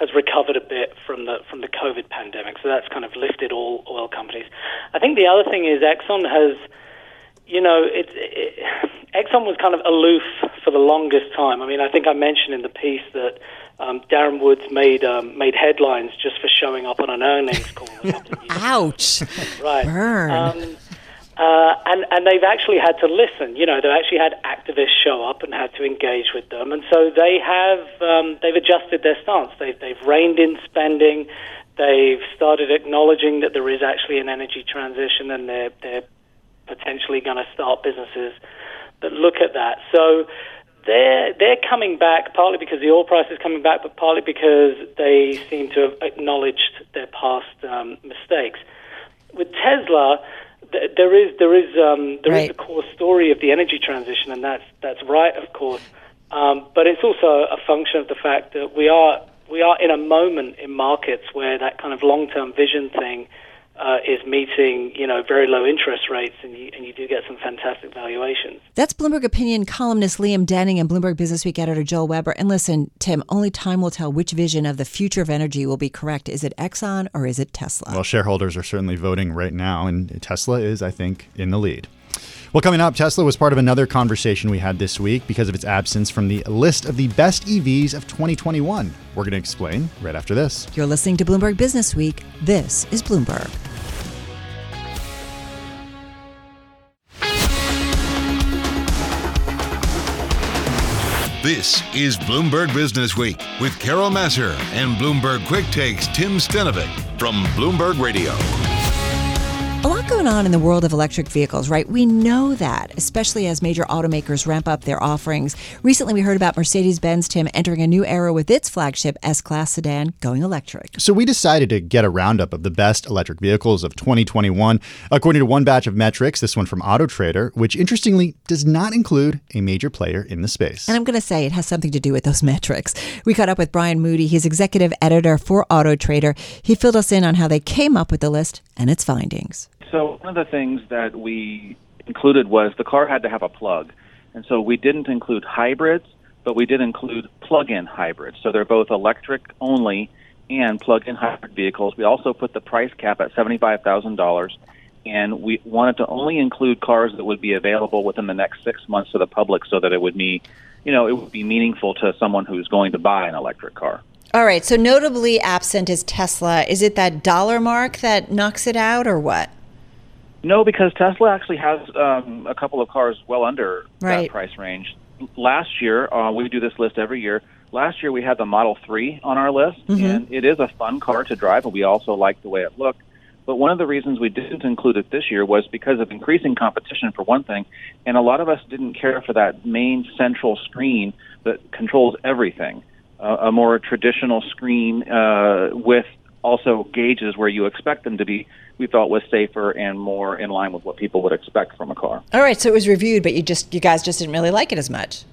has recovered a bit from the from the COVID pandemic, so that's kind of lifted all oil companies. I think the other thing is Exxon has, you know, it, it, Exxon was kind of aloof for the longest time. I mean, I think I mentioned in the piece that um, Darren Woods made um, made headlines just for showing up on an earnings call. (laughs) Ouch! right. Burn. Um, uh, and, and they've actually had to listen. You know, they've actually had activists show up and had to engage with them. And so they have, um, they've adjusted their stance. They've, they've reined in spending. They've started acknowledging that there is actually an energy transition and they're, they're potentially going to start businesses that look at that. So they're, they're coming back partly because the oil price is coming back, but partly because they seem to have acknowledged their past um, mistakes. With Tesla, there is there is um, there right. is the core story of the energy transition, and that's that's right, of course. Um, but it's also a function of the fact that we are we are in a moment in markets where that kind of long term vision thing uh, is meeting, you know, very low interest rates, and you, and you do get some fantastic valuations. That's Bloomberg Opinion columnist Liam Denning and Bloomberg Businessweek editor Joel Weber. And listen, Tim, only time will tell which vision of the future of energy will be correct. Is it Exxon or is it Tesla? Well, shareholders are certainly voting right now, and Tesla is, I think, in the lead. Well, coming up, Tesla was part of another conversation we had this week because of its absence from the list of the best EVs of 2021. We're going to explain right after this. You're listening to Bloomberg Business Week. This is Bloomberg. This is Bloomberg Business Week with Carol Massar and Bloomberg Quick Takes Tim Stenovec from Bloomberg Radio. A lot going on in the world of electric vehicles, right? We know that, especially as major automakers ramp up their offerings. Recently, we heard about Mercedes Benz, Tim, entering a new era with its flagship S Class sedan going electric. So, we decided to get a roundup of the best electric vehicles of 2021. According to one batch of metrics, this one from Auto Trader, which interestingly does not include a major player in the space. And I'm going to say it has something to do with those (laughs) metrics. We caught up with Brian Moody, he's executive editor for Auto Trader. He filled us in on how they came up with the list and its findings. So one of the things that we included was the car had to have a plug. And so we didn't include hybrids, but we did include plug-in hybrids. So they're both electric only and plug-in hybrid vehicles. We also put the price cap at $75,000 and we wanted to only include cars that would be available within the next six months to the public, so that it would be, you know, it would be meaningful to someone who's going to buy an electric car. All right. So notably absent is Tesla. Is it that dollar mark that knocks it out, or what? No, because Tesla actually has um, a couple of cars well under Right. that price range. Last year, uh, we do this list every year. Last year, we had the Model 3 on our list, Mhm. and it is a fun car to drive, and we also like the way it looked. But one of the reasons we didn't include it this year was because of increasing competition, for one thing, and a lot of us didn't care for that main central screen that controls everything. A more traditional screen uh, with also gauges where you expect them to be, we thought was safer and more in line with what people would expect from a car. All right. So it was reviewed, but you just you guys just didn't really like it as much.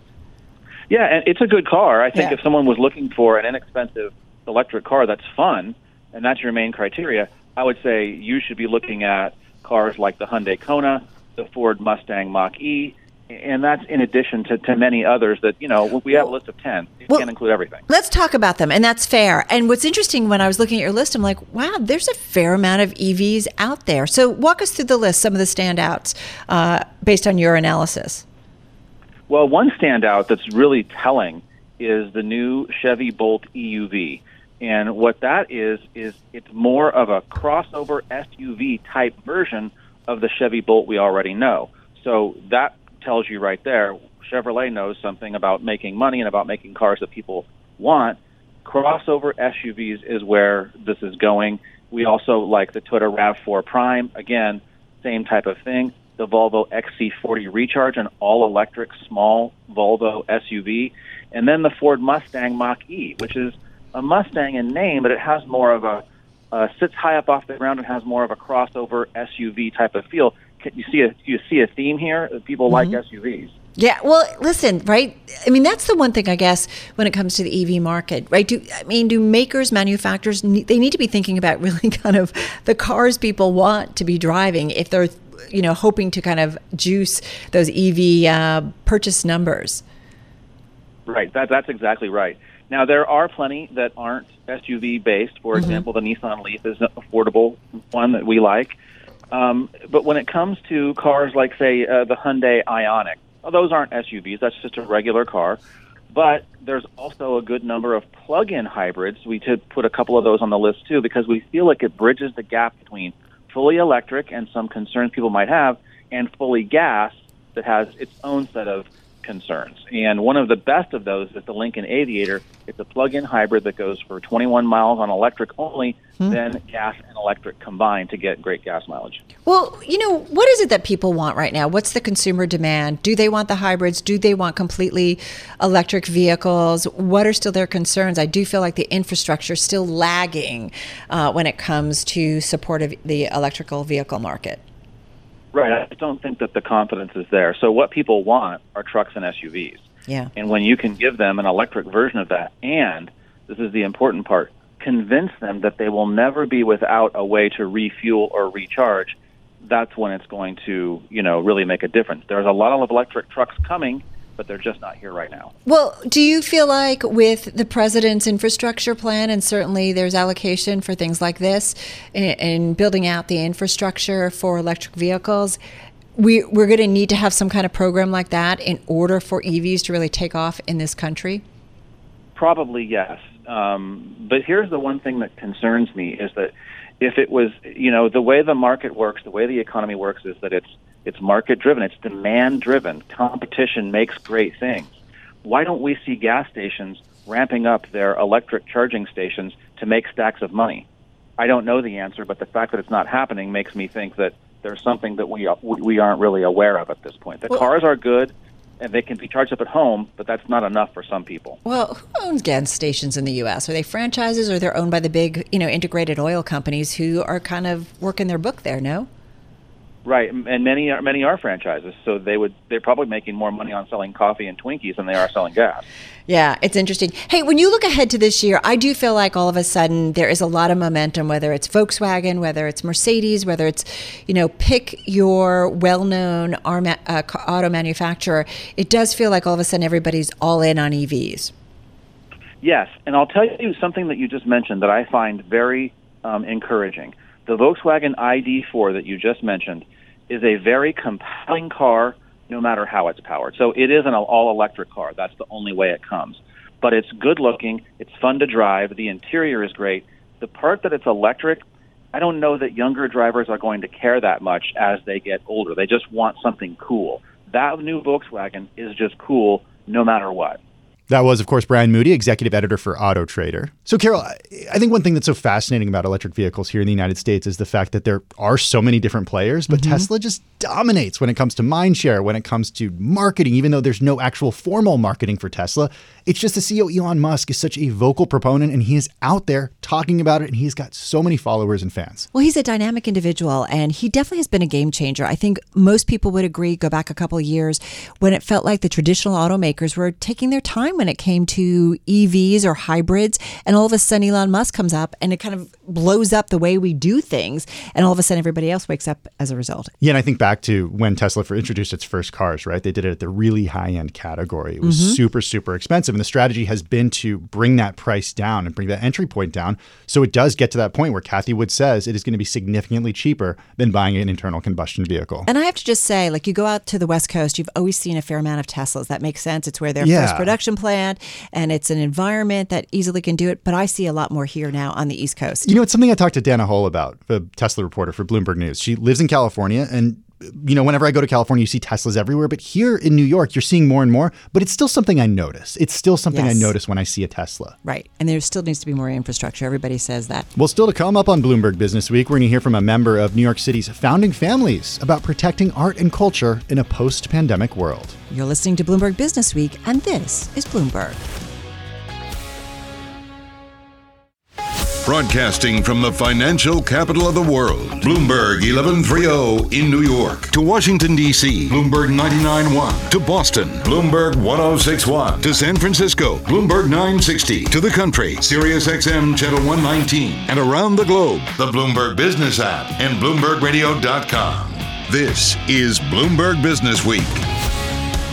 Yeah, and it's a good car. I think Yeah. if someone was looking for an inexpensive electric car that's fun, and that's your main criteria, I would say you should be looking at cars like the Hyundai Kona, the Ford Mustang Mach E, and that's in addition to, to many others that, you know, we have a list of 10. You Well- can't include everything. Let's talk about them, and that's fair. And what's interesting when I was looking at your list, I'm like, wow, there's a fair amount of EVs out there. So walk us through the list, some of the standouts uh, based on your analysis. Well, one standout that's really telling is the new Chevy Bolt EUV. And what that is, is it's more of a crossover SUV type version of the Chevy Bolt we already know. So that tells you right there, Chevrolet knows something about making money and about making cars that people want. Crossover SUVs is where this is going. We also like the Toyota RAV4 Prime. Again, same type of thing. The Volvo XC40 Recharge, an all-electric small Volvo SUV, and then the Ford Mustang Mach-E, which is a Mustang in name, but it has more of a uh, sits high up off the ground and has more of a crossover SUV type of feel. You see a you see a theme here? Uh, people like mm-hmm. SUVs. Yeah, well, listen, right? I mean, that's the one thing I guess when it comes to the EV market, right? Do I mean, do makers, manufacturers, they need to be thinking about (laughs) really kind of the cars people want to be driving if they're, you know, hoping to kind of juice those EV uh, purchase numbers. Right. That, that's exactly right. Now, there are plenty that aren't SUV based. For mm-hmm. example, the Nissan Leaf is an affordable one that we like. Um, but when it comes to cars like, say, uh, the Hyundai Ioniq, well, those aren't SUVs. That's just a regular car. But there's also a good number of plug-in hybrids. We did put a couple of those on the list too because we feel like it bridges the gap between fully electric and some concerns people might have, and fully gas that has its own set of concerns. And one of the best of those is the Lincoln Aviator. It's a plug-in hybrid that goes for 21 miles on electric only, then gas and electric combined to get great gas mileage. Well, you know, what is it that people want right now? What's the consumer demand? Do they want the hybrids? Do they want completely electric vehicles? What are still their concerns? I do feel like the infrastructure is still lagging uh, when it comes to support of the electrical vehicle market. Right. I don't think that the confidence is there. So what people want are trucks and SUVs. Yeah. And when you can give them an electric version of that, and this is the important part, convince them that they will never be without a way to refuel or recharge, that's when it's going to, you know, really make a difference. There's a lot of electric trucks coming, but they're just not here right now. Well, do you feel like with the president's infrastructure plan, and certainly there's allocation for things like this, and building out the infrastructure for electric vehicles, we, we're going to need to have some kind of program like that in order for EVs to really take off in this country? Probably yes. Um, but here's the one thing that concerns me is that if it was, you know, the way the market works, the way the economy works is that it's it's market driven, it's demand driven. Competition makes great things. Why don't we see gas stations ramping up their electric charging stations to make stacks of money? I don't know the answer, but the fact that it's not happening makes me think that there's something that we we aren't really aware of at this point. The cars are good and they can be charged up at home, but that's not enough for some people. Well, who owns gas stations in the U.S.? Are they franchises or they're owned by the big, you know, integrated oil companies who are kind of working their book there? No. Right, and many are many are franchises, so they would they're probably making more money on selling coffee and Twinkies than they are selling gas. Yeah, it's interesting. Hey, when you look ahead to this year, I do feel like all of a sudden there is a lot of momentum, whether it's Volkswagen, whether it's Mercedes, whether it's, you know, pick your well known uh, auto manufacturer. It does feel like all of a sudden everybody's all in on EVs. Yes, and I'll tell you something that you just mentioned that I find very um, encouraging. The Volkswagen ID4 that you just mentioned is a very compelling car no matter how it's powered. So it is an all electric car. That's the only way it comes. But it's good looking, it's fun to drive, the interior is great. The part that it's electric, I don't know that younger drivers are going to care that much as they get older. They just want something cool. That new Volkswagen is just cool no matter what. That was, of course, Brian Moody, executive editor for Auto Trader. So, Carol, I think one thing that's so fascinating about electric vehicles here in the United States is the fact that there are so many different players, but mm-hmm. Tesla just dominates when it comes to mindshare, when it comes to marketing, even though there's no actual formal marketing for Tesla. It's just the CEO, Elon Musk, is such a vocal proponent and he is out there talking about it and he's got so many followers and fans. Well, he's a dynamic individual and he definitely has been a game changer. I think most people would agree, go back a couple of years, when it felt like the traditional automakers were taking their time when it came to EVs or hybrids. And all of a sudden, Elon Musk comes up and it kind of blows up the way we do things. And all of a sudden, everybody else wakes up as a result. Yeah, and I think back to when Tesla introduced its first cars, right? They did it at the really high end category. It was mm-hmm. super, super expensive. And the strategy has been to bring that price down and bring that entry point down. So it does get to that point where Cathie Wood says it is going to be significantly cheaper than buying an internal combustion vehicle. And I have to just say, like, you go out to the West Coast, you've always seen a fair amount of Teslas. That makes sense. It's where their yeah. first production plant and it's an environment that easily can do it. But I see a lot more here now on the East Coast. You know, it's something I talked to Dana Hall about, the Tesla reporter for Bloomberg News. She lives in California and you know, whenever I go to California, you see Teslas everywhere. But here in New York, you're seeing more and more. But it's still something I notice. It's still something yes. I notice when I see a Tesla. Right. And there still needs to be more infrastructure. Everybody says that. Well, still to come up on Bloomberg Business Week, we're going to hear from a member of New York City's founding families about protecting art and culture in a post pandemic world. You're listening to Bloomberg Business Week, and this is Bloomberg. Broadcasting from the financial capital of the world, Bloomberg 1130 in New York. To Washington, D.C., Bloomberg 99.1. To Boston, Bloomberg 1061. To San Francisco, Bloomberg 960. To the country, Sirius XM Channel 119. And around the globe, the Bloomberg Business app and BloombergRadio.com. This is Bloomberg Business Week.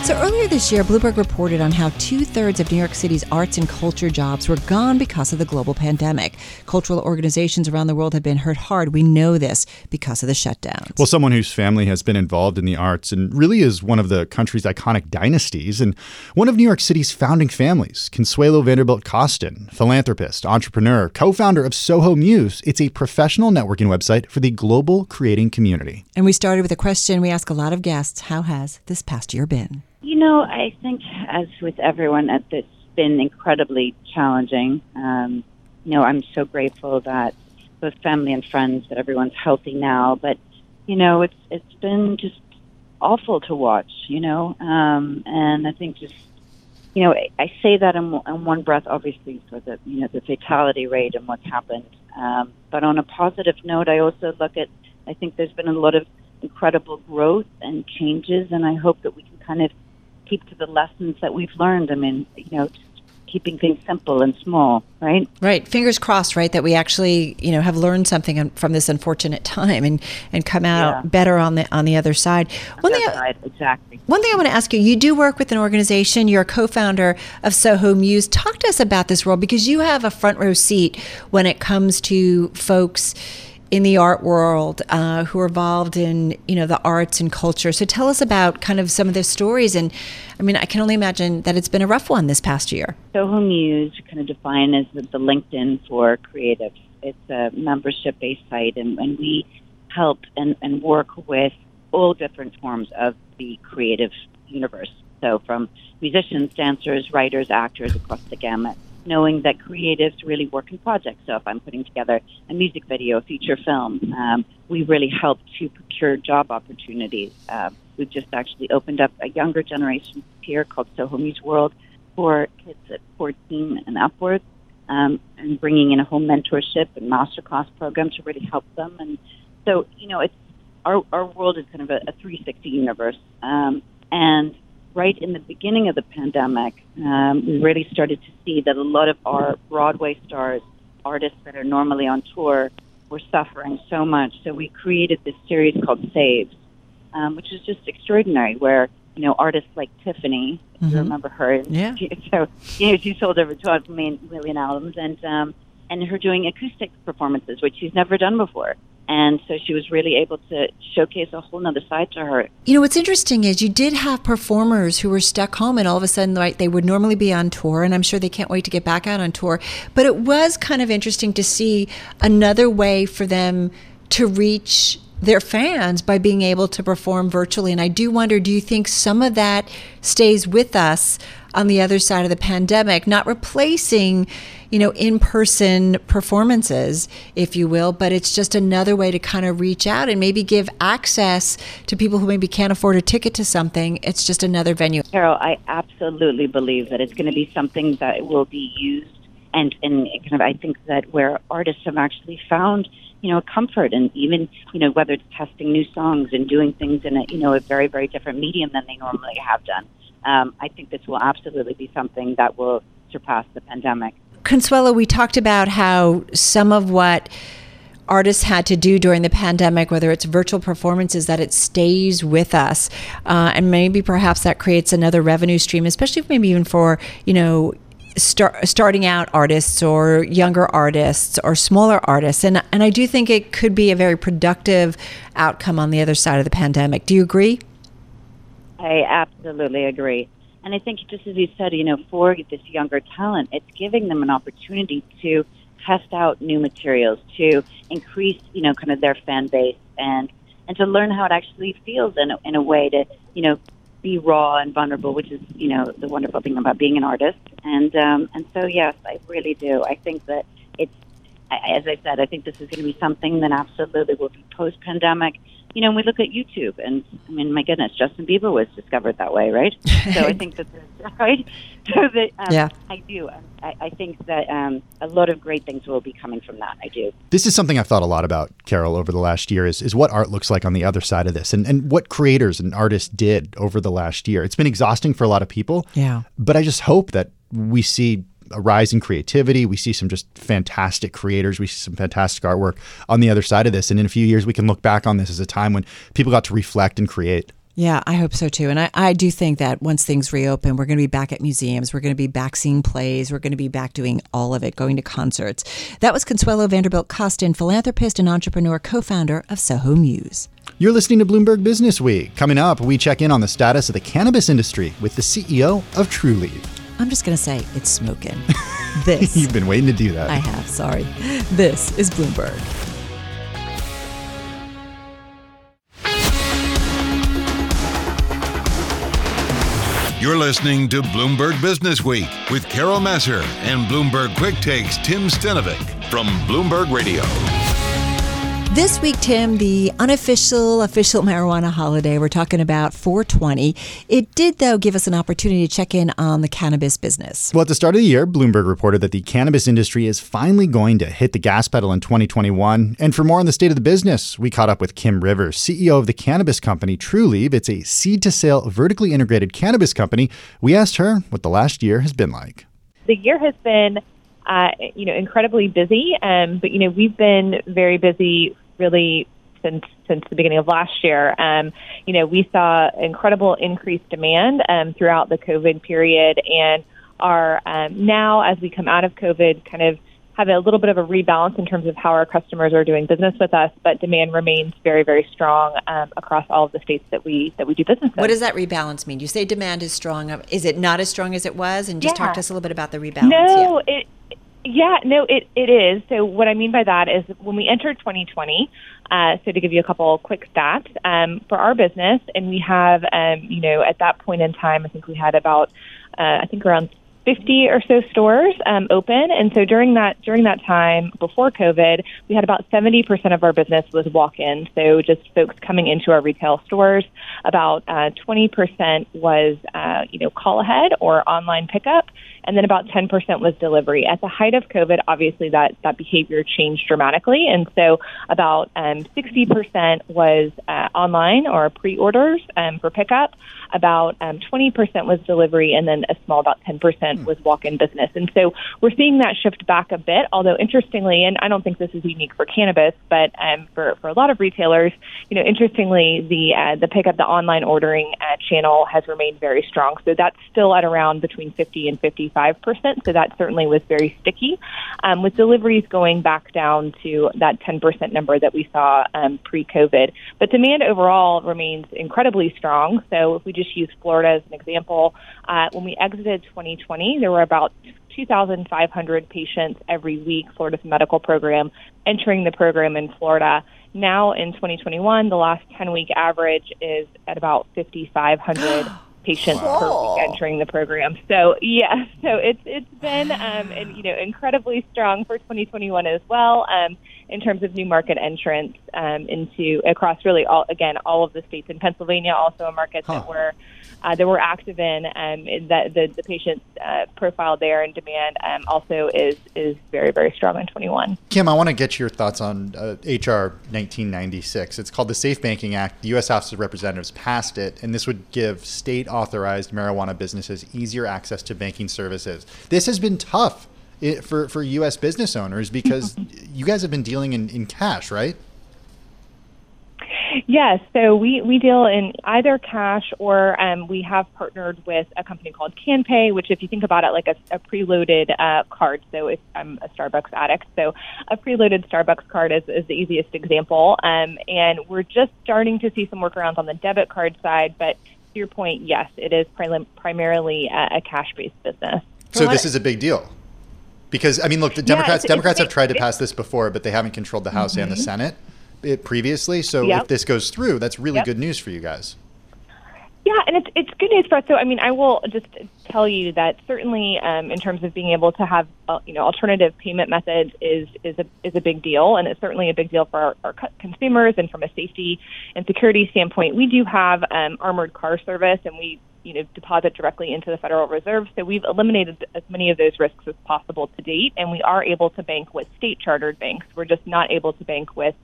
So earlier this year, Bloomberg reported on how two thirds of New York City's arts and culture jobs were gone because of the global pandemic. Cultural organizations around the world have been hurt hard. We know this because of the shutdowns. Well, someone whose family has been involved in the arts and really is one of the country's iconic dynasties and one of New York City's founding families, Consuelo Vanderbilt Costin, philanthropist, entrepreneur, co-founder of Soho Muse. It's a professional networking website for the global creating community. And we started with a question we ask a lot of guests, how has this past year been? You know, I think as with everyone, it's been incredibly challenging. Um, you know, I'm so grateful that both family and friends that everyone's healthy now, but you know, it's it's been just awful to watch. You know, um, and I think just you know, I say that in, in one breath, obviously, for the you know the fatality rate and what's happened. Um, but on a positive note, I also look at. I think there's been a lot of incredible growth and changes, and I hope that we can kind of keep to the lessons that we've learned. I mean, you know, just keeping things simple and small, right? Right. Fingers crossed, right, that we actually, you know, have learned something from this unfortunate (laughs) time and and come out yeah. better on the on the other side. On one thing, side, exactly. One thing I want to ask you: You do work with an organization. You're a co-founder of Soho Muse. Talk to us about this role because you have a front row seat when it comes to folks in the art world uh, who are involved in you know the arts and culture. So tell us about kind of some of their stories. And I mean, I can only imagine that it's been a rough one this past year. Soho Muse, kind of defined as the, the LinkedIn for creatives. It's a membership-based site, and, and we help and, and work with all different forms of the creative universe. So from musicians, dancers, writers, actors across the gamut knowing that creatives really work in projects. So if I'm putting together a music video, a feature film, um, we really help to procure job opportunities. Uh, we've just actually opened up a younger generation here called Soho Muse World for kids at 14 and upwards, um, and bringing in a whole mentorship and masterclass program to really help them. And so, you know, it's our our world is kind of a, a 360 universe, um, and right in the beginning of the pandemic, um, we really started to see that a lot of our Broadway stars, artists that are normally on tour, were suffering so much. So we created this series called Saves, um, which is just extraordinary, where you know artists like Tiffany, mm-hmm. you remember her, yeah. (laughs) so you know she sold over 12 million albums, and um, and her doing acoustic performances, which she's never done before. And so she was really able to showcase a whole nother side to her. You know, what's interesting is you did have performers who were stuck home and all of a sudden, right, they would normally be on tour, and I'm sure they can't wait to get back out on tour. But it was kind of interesting to see another way for them to reach their fans by being able to perform virtually. And I do wonder do you think some of that stays with us on the other side of the pandemic, not replacing, you know, in person performances, if you will, but it's just another way to kind of reach out and maybe give access to people who maybe can't afford a ticket to something. It's just another venue. Carol, I absolutely believe that it's going to be something that will be used. And, and kind of, I think that where artists have actually found you know, comfort and even, you know, whether it's testing new songs and doing things in a, you know, a very, very different medium than they normally have done. Um, I think this will absolutely be something that will surpass the pandemic. Consuelo, we talked about how some of what artists had to do during the pandemic, whether it's virtual performances, that it stays with us, uh, and maybe perhaps that creates another revenue stream, especially maybe even for you know start, starting out artists or younger artists or smaller artists. And, and I do think it could be a very productive outcome on the other side of the pandemic. Do you agree? I absolutely agree. And I think, just as you said, you know, for this younger talent, it's giving them an opportunity to test out new materials, to increase, you know, kind of their fan base and and to learn how it actually feels in a, in a way to, you know, be raw and vulnerable, which is you know the wonderful thing about being an artist. And um, and so yes, I really do. I think that it's as I said, I think this is going to be something that absolutely will be post pandemic. You know, when we look at YouTube, and I mean, my goodness, Justin Bieber was discovered that way, right? (laughs) so I think that, (laughs) right? So that um, yeah. I do. I, I think that um, a lot of great things will be coming from that. I do. This is something I've thought a lot about, Carol, over the last year. Is is what art looks like on the other side of this, and and what creators and artists did over the last year. It's been exhausting for a lot of people. Yeah. But I just hope that we see a rise in creativity. We see some just fantastic creators. We see some fantastic artwork on the other side of this. And in a few years, we can look back on this as a time when people got to reflect and create. Yeah, I hope so too. And I, I do think that once things reopen, we're going to be back at museums. We're going to be back seeing plays. We're going to be back doing all of it, going to concerts. That was Consuelo Vanderbilt Costin, philanthropist and entrepreneur, co founder of Soho Muse. You're listening to Bloomberg Business Week. Coming up, we check in on the status of the cannabis industry with the CEO of Trulieve. I'm just going to say it's smoking. (laughs) This. You've been waiting to do that. I have, sorry. This is Bloomberg. You're listening to Bloomberg Business Week with Carol Massar and Bloomberg Quick Takes Tim Stenovec from Bloomberg Radio. This week, Tim, the unofficial, official marijuana holiday, we're talking about 420. It did, though, give us an opportunity to check in on the cannabis business. Well, at the start of the year, Bloomberg reported that the cannabis industry is finally going to hit the gas pedal in 2021. And for more on the state of the business, we caught up with Kim Rivers, CEO of the cannabis company Trulieve. It's a seed to sale, vertically integrated cannabis company. We asked her what the last year has been like. The year has been uh, you know, incredibly busy. Um, but you know, we've been very busy really since since the beginning of last year. Um, you know, we saw incredible increased demand um, throughout the COVID period, and are um, now as we come out of COVID, kind of have a little bit of a rebalance in terms of how our customers are doing business with us, but demand remains very, very strong um, across all of the states that we that we do business in. What does that rebalance mean? You say demand is strong. Is it not as strong as it was? And just yeah. talk to us a little bit about the rebalance. No, yeah. it yeah, no, it, it is. So what I mean by that is when we entered 2020, uh, so to give you a couple quick stats um, for our business, and we have, um, you know, at that point in time, I think we had about, uh, I think around 50 or so stores um, open, and so during that during that time before COVID, we had about 70% of our business was walk-in, so just folks coming into our retail stores. About uh, 20% was, uh, you know, call ahead or online pickup and then about 10% was delivery. At the height of COVID, obviously that, that behavior changed dramatically, and so about um, 60% was uh, online or pre-orders um, for pickup, about um, 20% was delivery, and then a small about 10% mm. was walk-in business. And so we're seeing that shift back a bit, although interestingly, and I don't think this is unique for cannabis, but um, for, for a lot of retailers, you know, interestingly, the uh, the pickup, the online ordering uh, channel has remained very strong. So that's still at around between 50 and 53 25%. So that certainly was very sticky, um, with deliveries going back down to that 10% number that we saw um, pre COVID. But demand overall remains incredibly strong. So if we just use Florida as an example, uh, when we exited 2020, there were about 2,500 patients every week, Florida's medical program, entering the program in Florida. Now in 2021, the last 10 week average is at about 5,500 (gasps) (gasps) patients wow. per week entering the program. So yeah, so it's it's been um, and, you know incredibly strong for 2021 as well um, in terms of new market entrants um, into across really all again all of the states in Pennsylvania also a market huh. that we're uh, that we're active in. Um, that the the patient uh, profile there and demand um, also is is very very strong in 21. Kim, I want to get your thoughts on uh, HR 1996. It's called the Safe Banking Act. The U.S. House of Representatives passed it, and this would give state authorized marijuana businesses easier access to banking services. This has been tough for for U.S. business owners because (laughs) you guys have been dealing in, in cash, right? Yes, so we, we deal in either cash or um, we have partnered with a company called CanPay, which, if you think about it, like a, a preloaded uh, card. So if I'm a Starbucks addict, so a preloaded Starbucks card is, is the easiest example. Um, and we're just starting to see some workarounds on the debit card side, but to your point, yes, it is prim- primarily a, a cash-based business. So this is a big deal. Because I mean, look, the Democrats yeah, it's, Democrats it's, have tried to pass this before, but they haven't controlled the House mm-hmm. and the mm-hmm. Senate it previously. So yep. if this goes through, that's really yep. good news for you guys. Yeah, and it's it's good news for us. So I mean, I will just tell you that certainly um, in terms of being able to have uh, you know alternative payment methods is is a is a big deal, and it's certainly a big deal for our, our consumers and from a safety and security standpoint. We do have um, armored car service, and we you know deposit directly into the Federal Reserve. So we've eliminated as many of those risks as possible to date, and we are able to bank with state chartered banks. We're just not able to bank with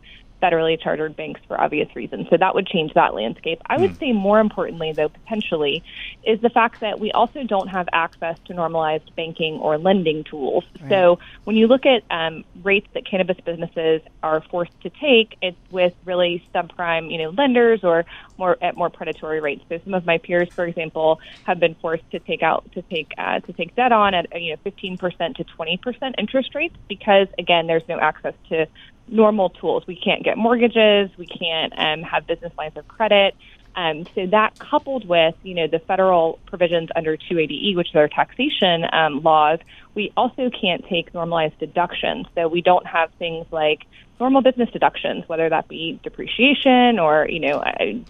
federally chartered banks for obvious reasons. So that would change that landscape. I would mm. say more importantly, though, potentially, is the fact that we also don't have access to normalized banking or lending tools. Right. So when you look at um, rates that cannabis businesses are forced to take, it's with really subprime, you know, lenders or more at more predatory rates. So some of my peers, for example, have been forced to take out to take uh, to take debt on at you know 15% to 20% interest rates because again, there's no access to normal tools. We can't get mortgages. We can't um, have business lines of credit. Um, so that coupled with, you know, the federal provisions under 280E, which are taxation um, laws, we also can't take normalized deductions. So we don't have things like normal business deductions, whether that be depreciation or, you know,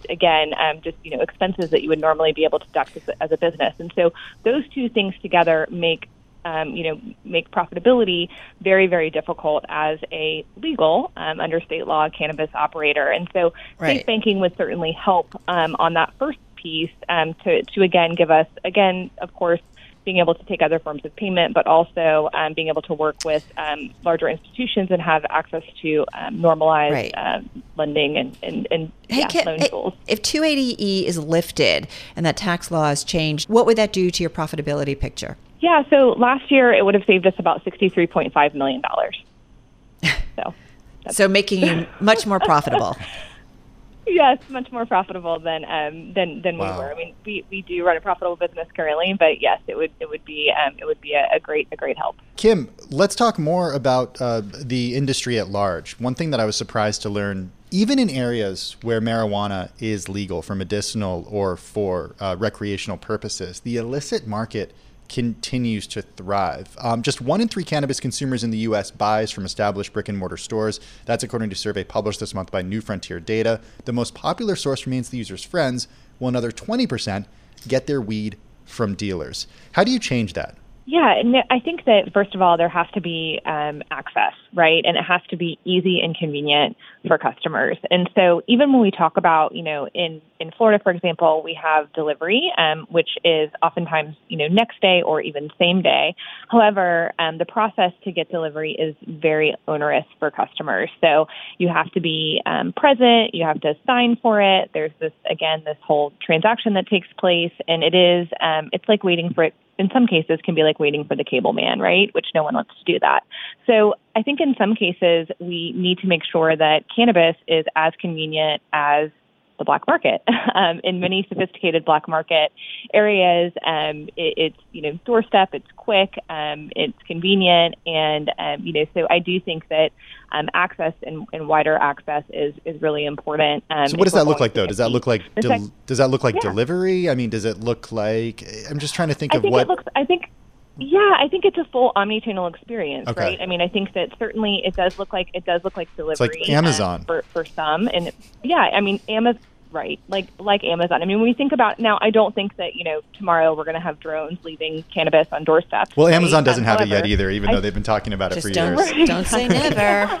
again, um, just, you know, expenses that you would normally be able to deduct as as a business. And so those two things together make um, you know, make profitability very, very difficult as a legal um, under state law cannabis operator. And so, right. safe banking would certainly help um, on that first piece um, to to again give us again, of course. Being able to take other forms of payment, but also um, being able to work with um, larger institutions and have access to normalized right. uh, lending and, and, and hey, yeah, Kim, loan tools. If 280E is lifted and that tax law is changed, what would that do to your profitability picture? Yeah, so last year it would have saved us about $63.5 million. (laughs) So, so making you (laughs) much more profitable. yes, much more profitable than um, than than wow. we were. I mean, we, we do run a profitable business currently, but yes, it would it would be um, it would be a, a, great a great help. Kim, let's talk more about uh, the industry at large. One thing that I was surprised to learn. Even in areas where marijuana is legal for medicinal or for uh, recreational purposes, the illicit market continues to thrive. Um, just one in three cannabis consumers in the U.S. buys from established brick and mortar stores. That's according to a survey published this month by New Frontier Data. The most popular source remains the user's friends, while another 20% get their weed from dealers. How do you change that? Yeah, and I think that first of all, there has to be um, access, right? And it has to be easy and convenient for customers. And so, even when we talk about, you know, in in Florida, for example, we have delivery, um, which is oftentimes, you know, next day or even same day. However, um, the process to get delivery is very onerous for customers. So you have to be um, present, you have to sign for it. There's this again, this whole transaction that takes place, and it is, um, it's like waiting for it in some cases can be like waiting for the cable man, right? Which no one wants to do that. So I think in some cases we need to make sure that cannabis is as convenient as the black market. (laughs) um, in many sophisticated black market areas, um, it, it's you know doorstep, it's quick, um, it's convenient, and um, you know so I do think that um, access and, and wider access is is really important. Um, so what does that look like though? Does that look like del- does that look like Yeah. delivery? I mean, does it look like I'm just trying to think I of think what it looks. I think. Yeah, I think it's a full omni-channel experience, Okay. right? I mean, I think that certainly it does look like it does look like delivery. like um, Amazon. for for some, and yeah, I mean, Amazon, right? Like like Amazon. I mean, when we think about now, I don't think that you know tomorrow we're going to have drones leaving cannabis on doorsteps. Well, right? Amazon doesn't have it yet either, even I- though they've been talking about it for don't, years. don't say (laughs) never.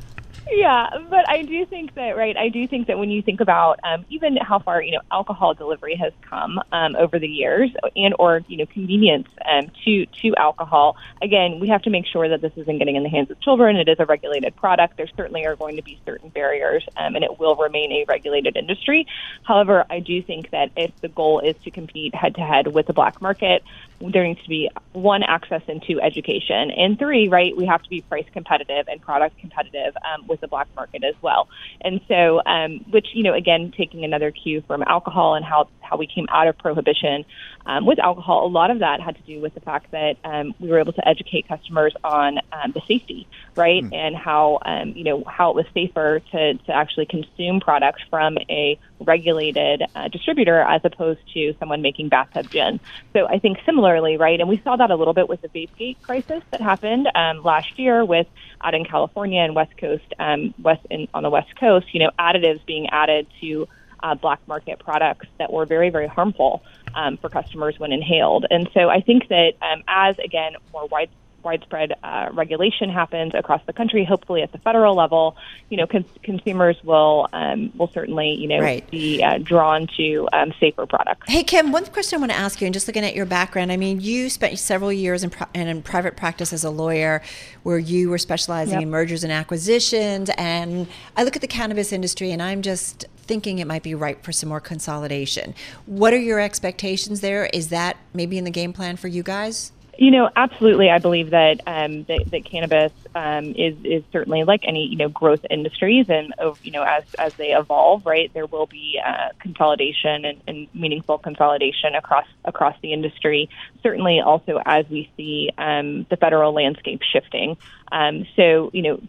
(laughs) yeah, but I do think that right. I do think that when you think about um, even how far you know alcohol delivery has come um, over the years, and or you know convenience um, to to alcohol. Again, we have to make sure that this isn't getting in the hands of children. It is a regulated product. There certainly are going to be certain barriers, um, and it will remain a regulated industry. However, I do think that if the goal is to compete head to head with the black market, there needs to be one access and two education, and three right. We have to be price competitive and product competitive um, with the black market as well. And so, um, which you know, again, taking another cue from alcohol and how how we came out of prohibition um, with alcohol, a lot of that had to do with the fact that um, we were able to educate customers on um, the safety, right, and how um, you know how it was safer to to actually consume products from a regulated uh, distributor as opposed to someone making bathtub gin. So I think similarly, right, and we saw that a little bit with the VapeGate crisis that happened um, last year with out in California and West Coast, um, west in, on the West Coast, you know, additives being added to uh, black market products that were very, very harmful um, for customers when inhaled. And so I think that um, as, again, more wide, widespread uh, regulation happens across the country, hopefully at the federal level, you know, cons- consumers will um, will certainly, you know, Right. be uh, drawn to um, safer products. Hey, Kim, one question I want to ask you, and just looking at your background, I mean, you spent several years in, and in private practice as a lawyer where you were specializing Yep. in mergers and acquisitions. And I look at the cannabis industry and I'm just thinking it might be ripe for some more consolidation. What are your expectations there? Is that maybe in the game plan for you guys? You know, absolutely. I believe that um, that, that cannabis um, is is certainly like any you know growth industries, and uh, you know as as they evolve, right, there will be uh, consolidation and, and meaningful consolidation across across the industry. Certainly, also as we see um, the federal landscape shifting. Um, so, you know,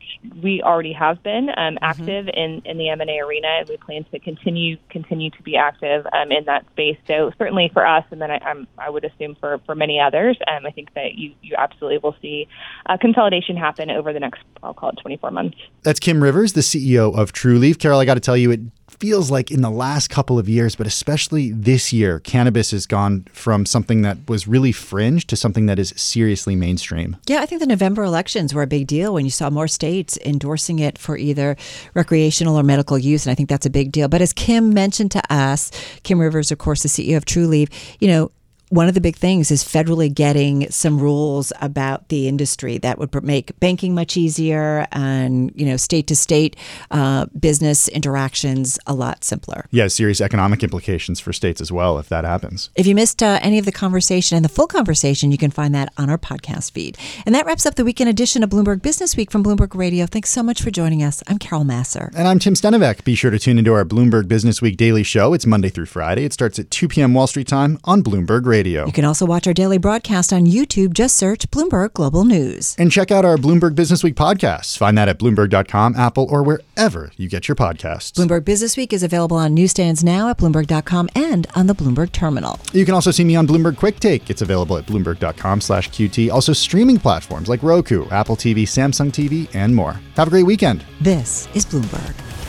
we already have been um, active in, in the M&A arena, and we plan to continue continue to be active um, in that space. So, certainly for us, and then I, I'm, I would assume for, for many others, um, I think that you, you absolutely will see uh, consolidation happen over the next, I'll call it 24 months. That's Kim Rivers, the CEO of Trulieve. Carol, I got to tell you, it feels like in the last couple of years, but especially this year, cannabis has gone from something that was really fringe to something that is seriously mainstream. Yeah, I think the November elections were a big deal when you saw more states endorsing it for either recreational or medical use. And I think that's a big deal. But as Kim mentioned to us, Kim Rivers, of course, the CEO of Trulieve, you know, one of the big things is federally getting some rules about the industry that would make banking much easier and you know state to state uh, business interactions a lot simpler. Yeah, serious economic implications for states as well if that happens. If you missed uh, any of the conversation and the full conversation, you can find that on our podcast feed. And that wraps up the weekend edition of Bloomberg Business Week from Bloomberg Radio. Thanks so much for joining us. I'm Carol Massar. And I'm Tim Stenovec. Be sure to tune into our Bloomberg Business Week daily show. It's Monday through Friday. It starts at 2 p.m. Wall Street time on Bloomberg Radio. You can also watch our daily broadcast on YouTube. Just search Bloomberg Global News. And check out our Bloomberg Business Week podcasts. Find that at Bloomberg.com, Apple, or wherever you get your podcasts. Bloomberg Business Week is available on newsstands now at Bloomberg.com and on the Bloomberg Terminal. You can also see me on Bloomberg Quick Take. It's available at Bloomberg.com slash QT. Also streaming platforms like Roku, Apple TV, Samsung TV, and more. Have a great weekend. This is Bloomberg.